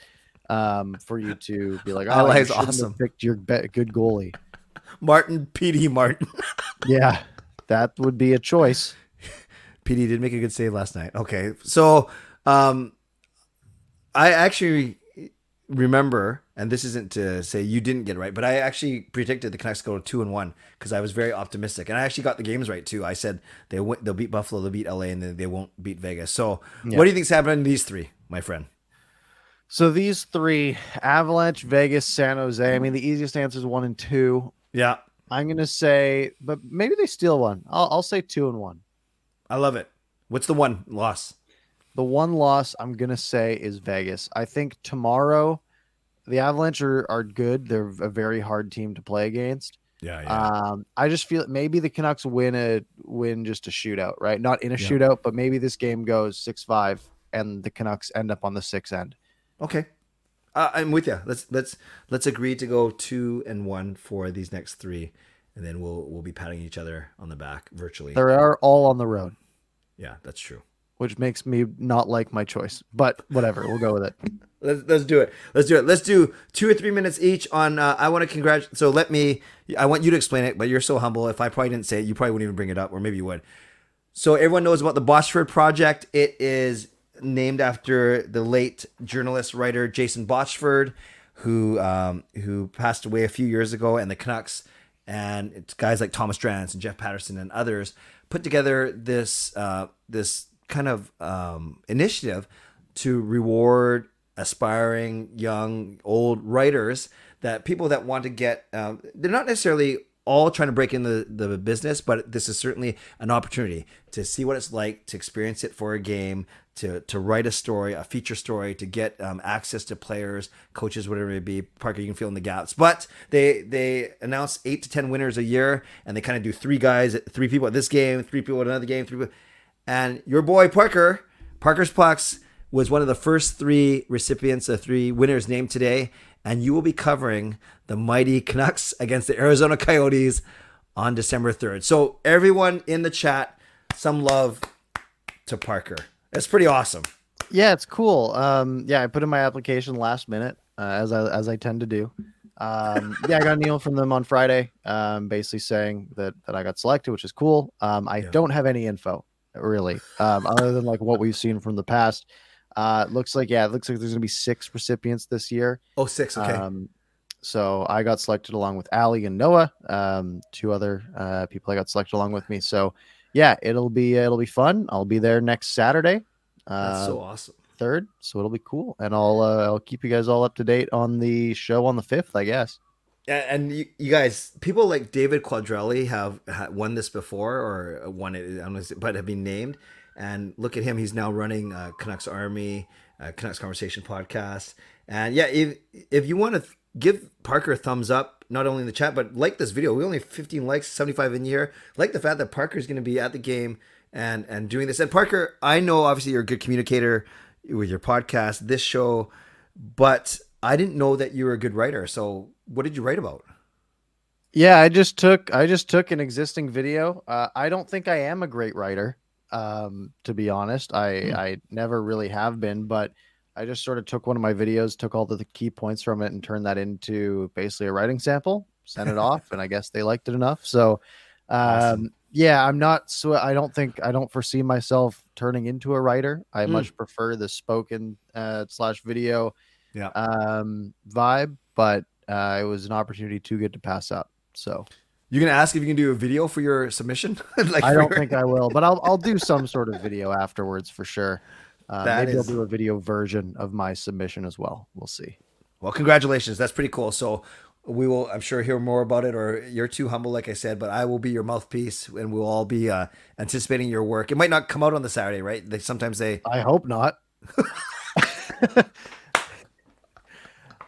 um for you to be like, oh, like you it's have awesome. picked your be- good goalie. [laughs] Martin, PD Martin. [laughs] Yeah, that would be a choice. [laughs] PD did make a good save last night. Okay, so um, I actually remember, and this isn't to say you didn't get it right, but I actually predicted the Canucks go to two and one because I was very optimistic, and I actually got the games right too. I said they w- they'll beat Buffalo, they'll beat LA, and then they won't beat Vegas. So, Yeah. what do you think's happening to these three, my friend? So these three: Avalanche, Vegas, San Jose. I mean, the easiest answer is one and two. Yeah, I'm gonna say, but maybe they steal one. I'll, I'll say two and one. I love it. What's the one loss? The one loss I'm gonna say is Vegas. I think tomorrow, the Avalanche are, are good. They're a very hard team to play against. Yeah, Um, I just feel maybe the Canucks win a win just a shootout, right? Not in a Yeah. shootout, but maybe this game goes six five and the Canucks end up on the six end. Okay. Uh, I'm with you. Let's let's let's agree to go two and one for these next three, and then we'll we'll be patting each other on the back virtually. They are all on the road, Yeah, that's true. which makes me not like my choice. But whatever, we'll go with it. [laughs] Let's let's do it. Let's do it. Let's do two or three minutes each on. Uh, I want to congratulate. So let me. I want you to explain it, but you're so humble. If I probably didn't say it, you probably wouldn't even bring it up, or maybe you would. So everyone knows about the Botchford Project. It is named after the late journalist writer Jason Botchford, who um, who passed away a few years ago, and the Canucks and it's guys like Thomas Drance and Jeff Paterson and others put together this uh, this kind of um, initiative to reward aspiring young old writers that people that want to get um, they're not necessarily all trying to break into the, the business but this is certainly an opportunity to see what it's like to experience it for a game to to write a story a feature story to get um, access to players coaches whatever it may be parker you can fill in the gaps but they they announce eight to ten winners a year and they kind of do three guys three people at this game three people at another game three people and your boy Parker, Parker's Pucks, was one of the first three recipients of three winners named today. And you will be covering the mighty Canucks against the Arizona Coyotes on December 3rd. So, everyone in the chat, some love to Parker. That's pretty awesome. Yeah, it's cool. Um, yeah, I put in my application last minute, uh, as I as I tend to do. Um, [laughs] yeah, I got an email from them on Friday, um, basically saying that that I got selected, which is cool. Um, I Yeah. don't have any info really, um, other than like what we've seen from the past. Uh, looks like yeah, it looks like there's gonna be six recipients this year. Oh, six. Okay. Um, so I got selected along with Ali and Noah, um, two other uh, people I got selected along with me. So yeah, it'll be it'll be fun. I'll be there next Saturday. That's Uh, so awesome. third, so it'll be cool, and I'll uh, I'll keep you guys all up to date on the show on the fifth, I guess. And, and you, you guys, people like David Quadrelli have, ha won this before, or won it, I don't know, but have been named. And look at him; he's now running uh, Canucks Army, uh, Canucks Conversation podcast. And yeah, if if you want to th- give Parker a thumbs up, not only in the chat but like this video, we only have 15 likes, 75 in here. Like the fact that Parker is going to be at the game and and doing this. And Parker, I know obviously you're a good communicator with your podcast, this show, but I didn't know that you were a good writer. So what did you write about? Yeah, I just took I just took an existing video. Uh, I don't think I am a great writer, um, to be honest. I Hmm. I never really have been, but I just sort of took one of my videos, took all the, the key points from it, and turned that into basically a writing sample. Sent it off, and I guess they liked it enough. So, um, Awesome. yeah, I'm not. So I don't think I don't foresee myself turning into a writer. I Hmm. much prefer the spoken uh, slash video Yeah. um, vibe, but uh, it was an opportunity too good to pass up. So You're gonna ask if you can do a video for your submission? [laughs] like I don't your- think I will, but I'll I'll do some sort of video afterwards for sure. Uh, That maybe is- I'll do a video version of my submission as well. We'll see. Well, congratulations. That's pretty cool. So we will, I'm sure, hear more about it. Or you're too humble, like I said, but I will be your mouthpiece, and we'll all be uh, anticipating your work. It might not come out on the Saturday, right? They sometimes they. I hope not. [laughs]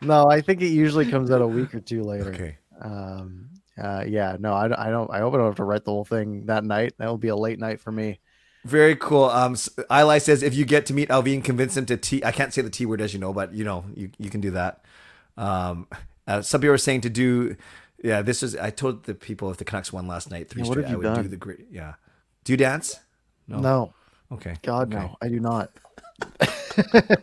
no, I think it usually comes out a week or two later. Okay. Um, uh, yeah, no, I, I don't. I hope I don't have to write the whole thing that night. That will be a late night for me. Very cool. Um, Eli says if you get to meet Allvin, convince him to T. I can't say the T word as you know, but you know you, you can do that. Um, uh, some people are saying to do. Yeah, this is. I told the people if the Canucks won last night three Yeah, straight, I would do the great. Yeah. Do you dance? No. No, Okay. God, Okay. no, I do not. [laughs]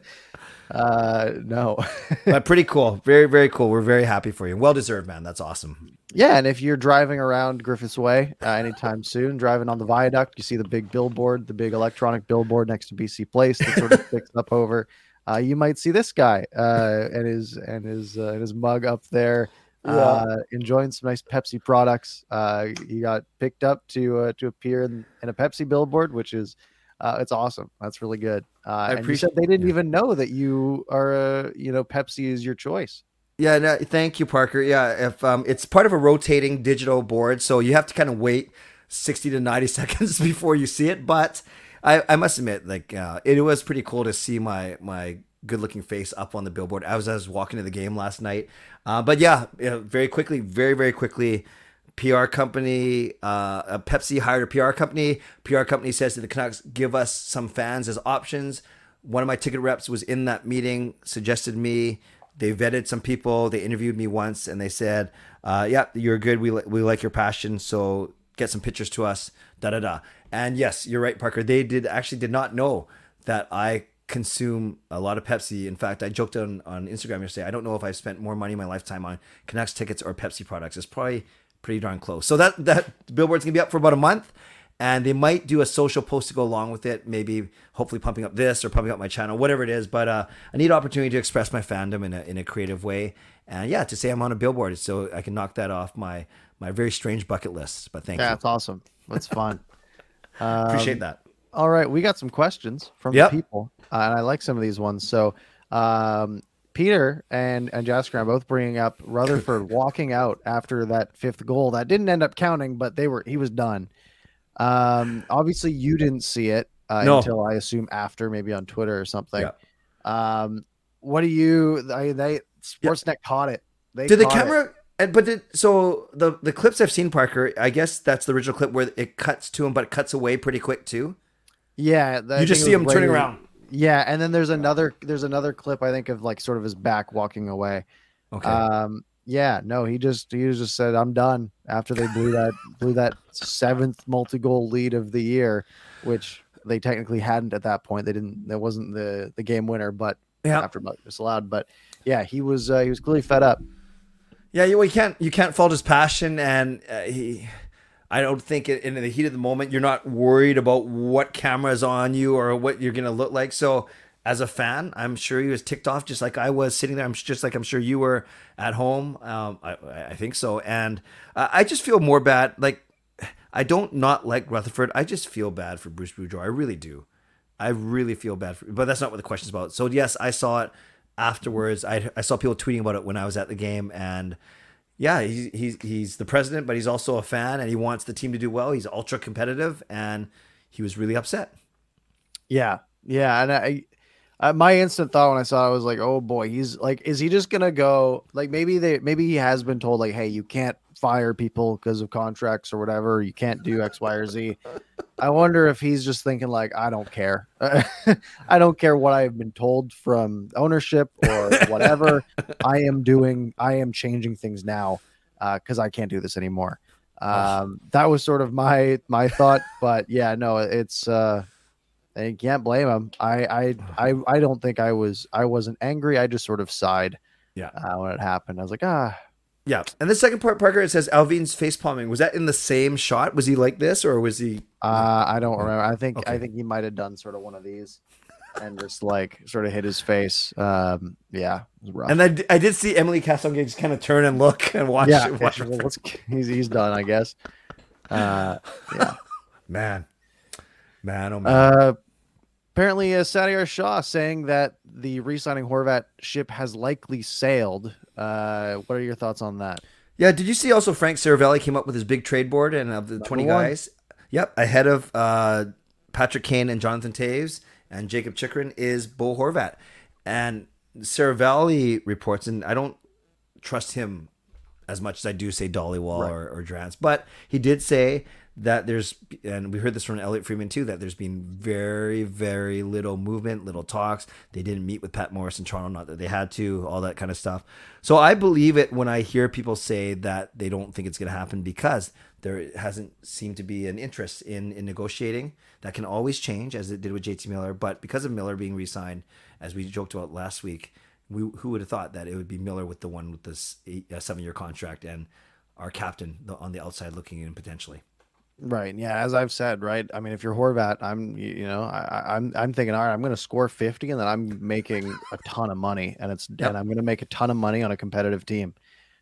uh, no. [laughs] but pretty cool. Very very cool. We're very happy for you. Well deserved, man. That's awesome. Yeah, and if you're driving around Griffiths Way uh, anytime soon, driving on the viaduct, you see the big billboard, the big electronic billboard next to BC Place that sort of [laughs] sticks up over. Uh, you might see this guy uh, and his and his uh, and his mug up there, uh, enjoying some nice Pepsi products. Uh, he got picked up to uh, to appear in, in a Pepsi billboard, which is uh, it's awesome. That's really good. Uh, you appreciate- they didn't yeah. even know that you are, uh, you know, Pepsi is your choice. Yeah, no, thank you, Parker. Yeah, if um, it's part of a rotating digital board, so you have to kind of wait sixty to ninety [laughs] seconds before you see it. But I, I must admit, like, uh, it was pretty cool to see my my good looking face up on the billboard as I was walking to the game last night. Uh, but yeah, yeah, very quickly, very very quickly. PR company, uh, a Pepsi hired a PR company. PR company says to the Canucks, give us some fans as options. One of my ticket reps was in that meeting, suggested me. They vetted some people. They interviewed me once, and they said, uh, "Yeah, you're good. We li- we like your passion. So get some pictures to us." Da da da. And yes, you're right, Parker. They did actually did not know that I consume a lot of Pepsi. In fact, I joked on on Instagram yesterday. I don't know if I've spent more money in my lifetime on Canucks tickets or Pepsi products. It's probably pretty darn close. So that that billboard's gonna be up for about a month. And they might do a social post to go along with it, maybe hopefully pumping up this or pumping up my channel, whatever it is. But uh, a neat opportunity to express my fandom in a, in a creative way. And yeah, to say I'm on a billboard so I can knock that off my, my very strange bucket list. But thank Yeah, you. it's awesome. That's fun. Um, [laughs] Appreciate that. All right, we got some questions from Yep. the people, uh, and I like some of these ones. So, um, Peter and and Jasker are both bringing up Rutherford [laughs] walking out after that fifth goal that didn't end up counting, but they were he was done. Um, obviously, you didn't see it uh, No. until I assume after, maybe on Twitter or something. Yeah. Um, what do you? I, they Sportsnet caught it. They Did the caught it. camera? And but did, so the the clips I've seen, Parker. I guess that's the original clip where it cuts to him, but it cuts away pretty quick too. Yeah, I you just see him turning around. Yeah, and then there's another there's another clip I think of like sort of his back walking away. Okay. Um, yeah, no, he just he just said I'm done after they blew that blew that seventh multi goal lead of the year, which they technically hadn't at that point. They didn't. That wasn't the the game winner, but Yeah. after disallowed. But yeah, he was uh, he was clearly fed up. Yeah, you, you can't you can't fault his passion, and uh, he. I don't think in the heat of the moment you're not worried about what camera's on you or what you're gonna look like. So as a fan, I'm sure he was ticked off just like I was sitting there. I'm just like I'm sure you were at home. Um, I, I think so, and I just feel more bad. Like I don't not like Rutherford. I just feel bad for Bruce Boudreau. I really do. I really feel bad for, but that's not what the question's about. So yes, I saw it afterwards. I I saw people tweeting about it when I was at the game, and yeah, he's he's he's the president, but he's also a fan, and he wants the team to do well. He's ultra competitive, and he was really upset. Yeah, yeah, and I, uh, my instant thought when I saw it was like, oh boy, he's like, is he just gonna go? Like maybe they, maybe he has been told like, hey, you can't fire people because of contracts or whatever. You can't do X, Y, or Z. I wonder if he's just thinking like, I don't care. [laughs] I don't care what I've been told from ownership or whatever. [laughs] I am doing. I am changing things now because I can't do this anymore. Um, that was sort of my my thought, but yeah, no, it's. uh and you can't blame him. I, I, I, [sighs] I don't think I was, I wasn't angry. I just sort of sighed. Yeah. Uh, when it happened, I was like, ah, Yeah, and the second part, Parker, it says Allvin's face palming. Was that in the same shot? Was he like this, or was he? uh, I don't remember. I think, I think he might have done sort of one of these, and just like sort of hit his face. Um, yeah, it was rough. And I, d- I did see Emily Castonguay just kind of turn and look and watch. yeah, watch well, [laughs] he's he's done, I guess. Uh, yeah. [laughs] man, man, oh man. Uh, Apparently, uh, Shah saying that the re-signing Horvat ship has likely sailed. Uh, what are your thoughts on that? Yeah, did you see also Frank Seravalli came up with his big trade board and of the Number 20 one. guys? Yep, ahead of uh, Patrick Kane and Jonathan Toews and Jakob Chychrun is Bo Horvat. And Seravalli reports, and I don't trust him as much as I do say Dhaliwal right. or, or Drance, but he did say that there's and we heard this from Elliot Friedman too that there's been very very little movement, little talks. They didn't meet with Pat Morris in Toronto, not that they had to, all that kind of stuff. So I believe it when I hear people say that they don't think it's going to happen because there hasn't seemed to be an interest in in negotiating. That can always change as it did with JT Miller, but because of Miller being re-signed, as we joked about last week, we who would have thought that it would be Miller with the one with this eight, uh, seven year contract and our captain on the outside looking in potentially. Right. Yeah. As I've said, right. I mean, if you're Horvat, I'm, you know, I, am I'm, I'm thinking, all right, I'm going to score 50 and then I'm making a ton of money and it's, yep. and I'm going to make a ton of money on a competitive team.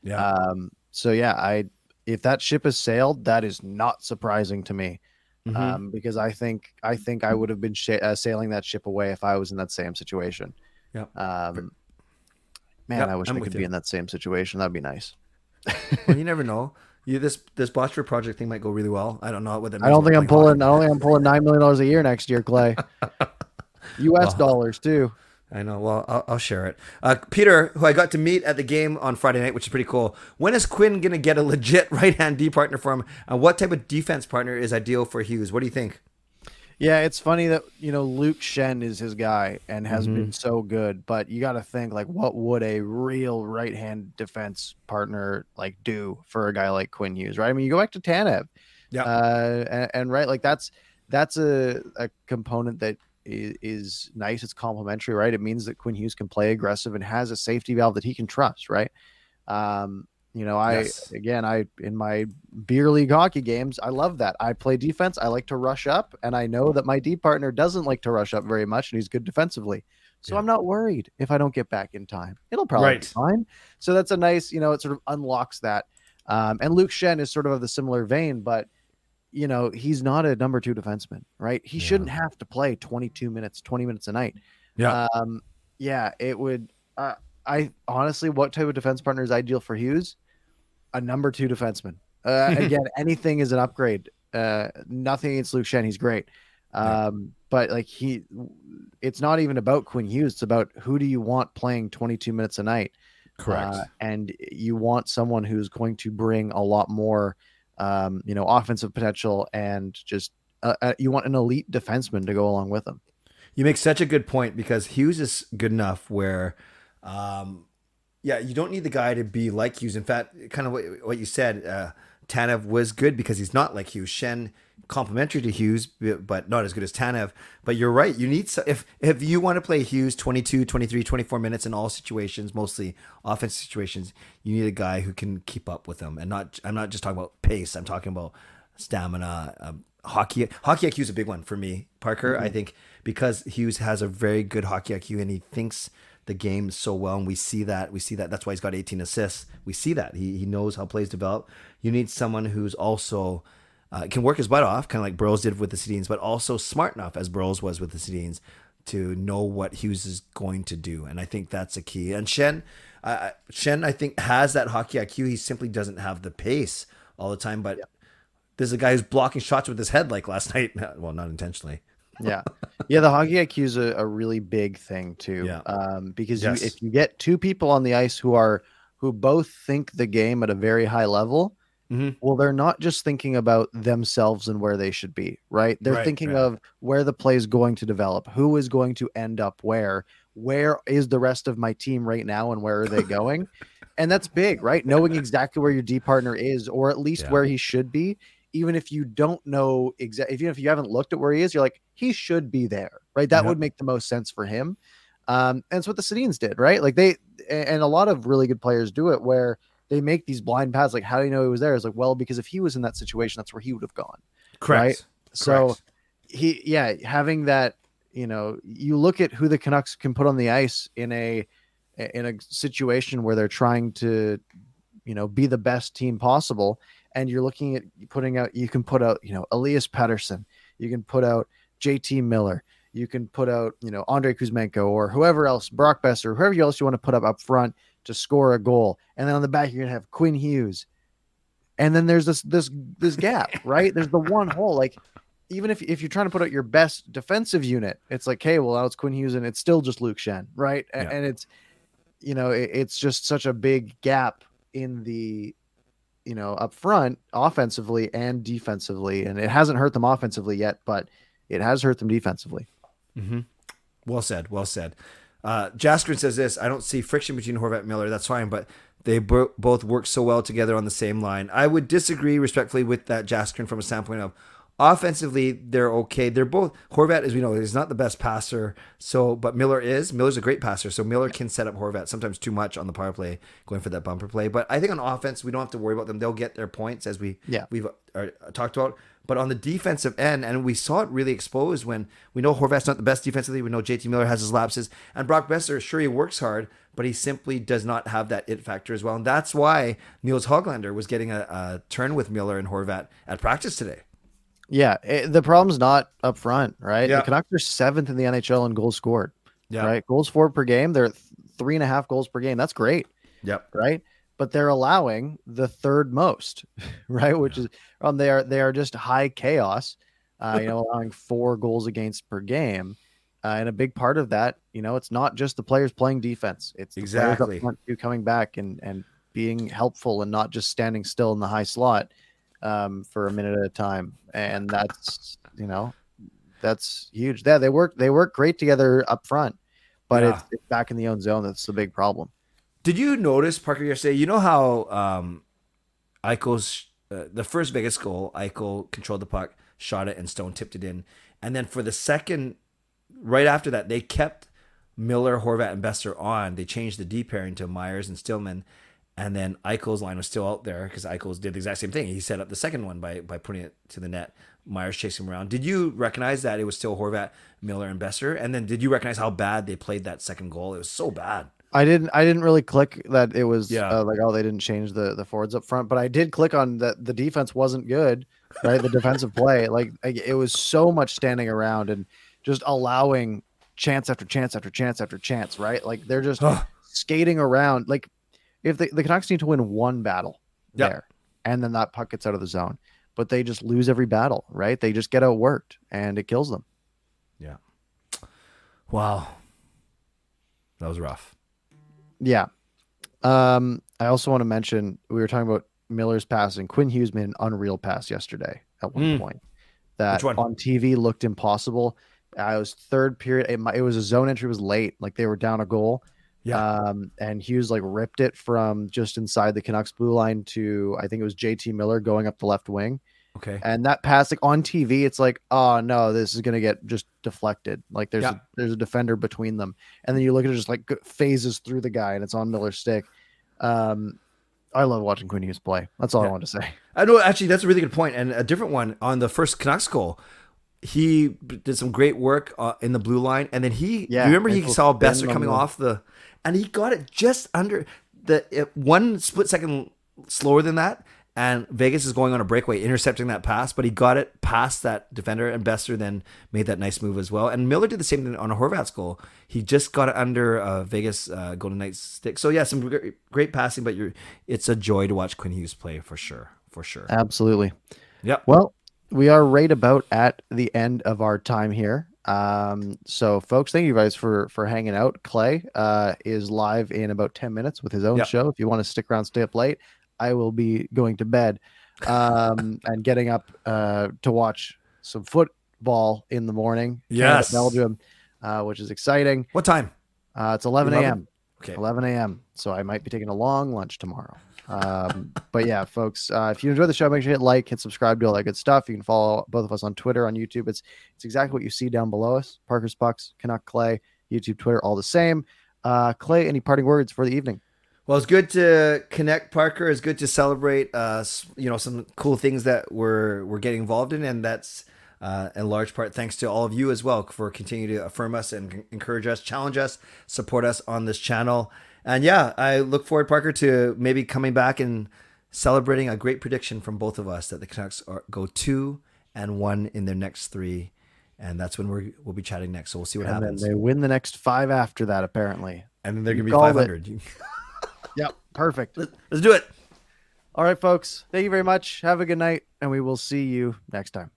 Yeah. Um, so yeah, I, if that ship has sailed, that is not surprising to me. Mm-hmm. Um, because I think, I think I would have been sh- uh, sailing that ship away if I was in that same situation. Yeah. Um, man, yep, I wish I'm I could be in that same situation. That'd be nice. well, [laughs] you never know. You this this Botchford project thing might go really well. I don't know what that. I don't think I'm pulling. I don't think I'm pulling nine million dollars a year next year, Clay. [laughs] U.S. Well, dollars too. I know. Well, I'll, I'll share it. Uh, Peter, who I got to meet at the game on Friday night, which is pretty cool. When is Quinn gonna get a legit [laughs] right hand D partner for him? And what type of defense partner is ideal for Hughes? What do you think? Yeah, it's funny that you know Luke Schenn is his guy and has mm-hmm. been so good, but you got to think like what would a real right hand defense partner like do for a guy like Quinn Hughes, right? I mean, you go back to Tanev, yeah, uh, and, and, right, like that's that's a, a component that is, is nice. It's complementary, right? It means that Quinn Hughes can play aggressive and has a safety valve that he can trust, right? Um, you know, I yes. again, I in my beer league hockey games, I love that. I play defense. I like to rush up, and I know that my D partner doesn't like to rush up very much, and he's good defensively. So yeah. I'm not worried if I don't get back in time. It'll probably right. be fine. So that's a nice, you know, it sort of unlocks that. Um, and Luke Schenn is sort of of the similar vein, but you know, he's not a number two defenseman, right? He yeah. shouldn't have to play 22 minutes, 20 minutes a night. Yeah. Um, yeah, it would. Uh, I honestly, what type of defense partner is ideal for Hughes? A number two defenseman. Uh, [laughs] again, anything is an upgrade. Uh, nothing against Luke Schenn. He's great. Um. But like he, it's not even about Quinn Hughes. It's about who do you want playing 22 minutes a night. Correct. Uh, and you want someone who's going to bring a lot more, um, you know, offensive potential and just uh, uh, you want an elite defenseman to go along with him. You make such a good point because Hughes is good enough where um, yeah, you don't need the guy to be like Hughes. In fact, kind of what, what you said, uh, Tanev was good because he's not like Hughes. Schenn complementary to Hughes, but not as good as Tanev. But you're right. You need if if you want to play Hughes 22, 23, 24 minutes in all situations, mostly offense situations, you need a guy who can keep up with them. And not I'm not just talking about pace. I'm talking about stamina. Um, hockey hockey IQ is a big one for me, Parker. Mm-hmm. I think because Hughes has a very good hockey IQ and he thinks the game so well, and we see that. We see that. That's why he's got 18 assists. We see that he he knows how plays develop. You need someone who's also uh, can work his butt off, kind of like Burrows did with the Sedins, but also smart enough as Burrows was with the Sedins to know what Hughes is going to do, and I think that's a key. And Schenn, uh, Schenn, I think has that hockey IQ. He simply doesn't have the pace all the time, but. Yeah. There's a guy who's blocking shots with his head like last [laughs] night. Well, not intentionally yeah, yeah. The hockey IQ is a, a really big thing too. Yeah. Um, because yes. you, if you get two people on the ice who are who both think the game at a very high level, mm-hmm. well, they're not just thinking about themselves and where they should be, right? They're right, thinking right. of where the play is going to develop, who is going to end up where, where is the rest of my team right now, and where are they going? and that's big, right? Knowing exactly where your D partner is, or at least yeah. where he should be, even if you don't know exactly, even if you haven't looked at where he is, you're like, he should be there, right? That would make the most sense for him. Um, and it's what the Sedins did, right? Like they, and a lot of really good players do it where they make these blind paths. Like, how do you know he was there? It's like, well, because if he was in that situation, that's where he would have gone. Correct. Right. Correct. So he, yeah, having that, you know, you look at who the Canucks can put on the ice in a, in a situation where they're trying to, you know, be the best team possible and you're looking at putting out, you can put out, you know, Elias Pettersson, you can put out JT Miller, You can put out, you know, Andrei Kuzmenko or whoever else, Brock Boeser, whoever else you want to put up up front to score a goal. And then on the back, you're gonna have Quinn Hughes. And then there's this this this gap, [laughs] right? There's the one hole. Like even if if you're trying to put out your best defensive unit, it's like, hey, well, now it's Quinn Hughes and it's still just Luke Schenn, right? And, Yeah. and it's you know, it, it's just such a big gap in the you know up front offensively and defensively and it hasn't hurt them offensively yet but it has hurt them defensively Mm-hmm. Well said. Well said. Uh, Jaskrin says this I don't see friction between Horvat and Miller. That's fine, but they bo- both work so well together on the same line. I would disagree respectfully with that Jaskrin from a standpoint of offensively, they're okay. They're both Horvat, as we know, is not the best passer. So, but Miller is. Miller's a great passer, so Miller can set up Horvat sometimes too much on the power play, going for that bumper play. But I think on offense, we don't have to worry about them. They'll get their points as we Yeah. we've uh, talked about. But on the defensive end, and we saw it really exposed when we know Horvat's not the best defensively. We know JT Miller has his lapses, and Brock Boeser, sure he works hard, but he simply does not have that it factor as well. And that's why Nils Hoglander was getting a, a turn with Miller and Horvat at practice today. Yeah it, the problem's not up front right Yeah. the canucks are seventh in the nhl in goals scored Yeah. right goals for per game they're three and a half goals per game that's great Yep. right but they're allowing the third most [laughs] right which is um they are they are just high chaos uh you know [laughs] allowing four goals against per game uh, and a big part of that you know it's not just the players playing defense it's the players up Exactly. front too coming back and and being helpful and not just standing still in the high slot um for a minute at a time and that's you know that's huge yeah they work they work great together up front but Yeah. it's, it's back in the own zone that's the big problem Did you notice Parker yesterday? You know how um, Eichel's uh, the first biggest goal, Eichel controlled the puck, shot it, and Stone tipped it in, and then for the second, right after that, they kept Miller, Horvat, and Boeser on. They changed the D pairing to Myers and Stillman, and then Eichel's line was still out there because Eichel's did the exact same thing. He set up the second one by by putting it to the net. Myers chasing him around. Did you recognize that it was still Horvat, Miller, and Boeser? And then did you recognize how bad they played that second goal? It was so bad. I didn't. I didn't really click that it was Yeah. uh, like oh they didn't change the the forwards up front, but I did click on that the defense wasn't good, right? The defensive [laughs] play, like, it was so much standing around and just allowing chance after chance after chance after chance, right? Like they're just [sighs] skating around. Like if the the Canucks need to win one battle Yep. there, and then that puck gets out of the zone, but they just lose every battle, right? They just get outworked and it kills them. Yeah. Wow. That was rough. Yeah. Um, I also want to mention we were talking about Miller's passing. Quinn Hughes made an unreal pass yesterday at one Mm. point that one? on TV looked impossible. I was third period. It, it was a zone entry. It was late. Like they were down a goal. Yeah. Um, and Hughes like ripped it from just inside the Canucks blue line to I think it was JT Miller going up the left wing. Okay. And that pass, like on TV, it's like, oh no, this is gonna get just deflected. Like there's Yeah. a, there's a defender between them, and then you look at it just like phases through the guy, and it's on Miller's stick. Um, I love watching Quinn Hughes play. That's all I Yeah. want to say. I know. Actually, that's a really good point, and a different one on the first Canucks goal. He did some great work uh, in the blue line, and then he. Yeah, you remember he saw spin Boeser coming the- off the, and he got it just under the it, one split second slower than that, and Vegas is going on a breakaway, intercepting that pass, but he got it past that defender, and Boeser then made that nice move as well. And Miller did the same thing on a Horvat's goal. He just got it under uh, Vegas uh, Golden Knights stick. So yeah, some great, great passing, but you're it's a joy to watch Quinn Hughes play for sure, for sure. Absolutely. Yep. Well, we are right about at the end of our time here. Um, so folks, thank you guys for for hanging out. Clay uh is live in about 10 minutes with his own Yep. show. If you want to stick around, stay up late. I will be going to bed um [laughs] and getting up uh to watch some football in the morning. Yes. Belgium, uh, which is exciting. What time? Uh, it's 11 11? a.m. Okay. 11 a.m. So I might be taking a long lunch tomorrow. Um, but yeah, folks, uh, if you enjoy the show, make sure you hit like, hit subscribe, do all that good stuff. You can follow both of us on Twitter, on YouTube. It's it's exactly what you see down below us. Parker's Pucks, Canuck Clay, YouTube, Twitter, all the same. Uh, Clay, any parting words for the evening? Well, it's good to connect, Parker. It's good to celebrate, uh, you know, some cool things that we're we're getting involved in, and that's uh, in large part thanks to all of you as well for continuing to affirm us and encourage us, challenge us, support us on this channel. And yeah, I look forward, Parker, to maybe coming back and celebrating a great prediction from both of us that the Canucks are, go two and one in their next three. and that's when we're we'll be chatting next. So we'll see what and happens. then they win the next five after that, apparently. and then they're gonna be 500. [laughs] Yep, perfect. Let's do it. All right, folks. Thank you very much. Have a good night, and we will see you next time.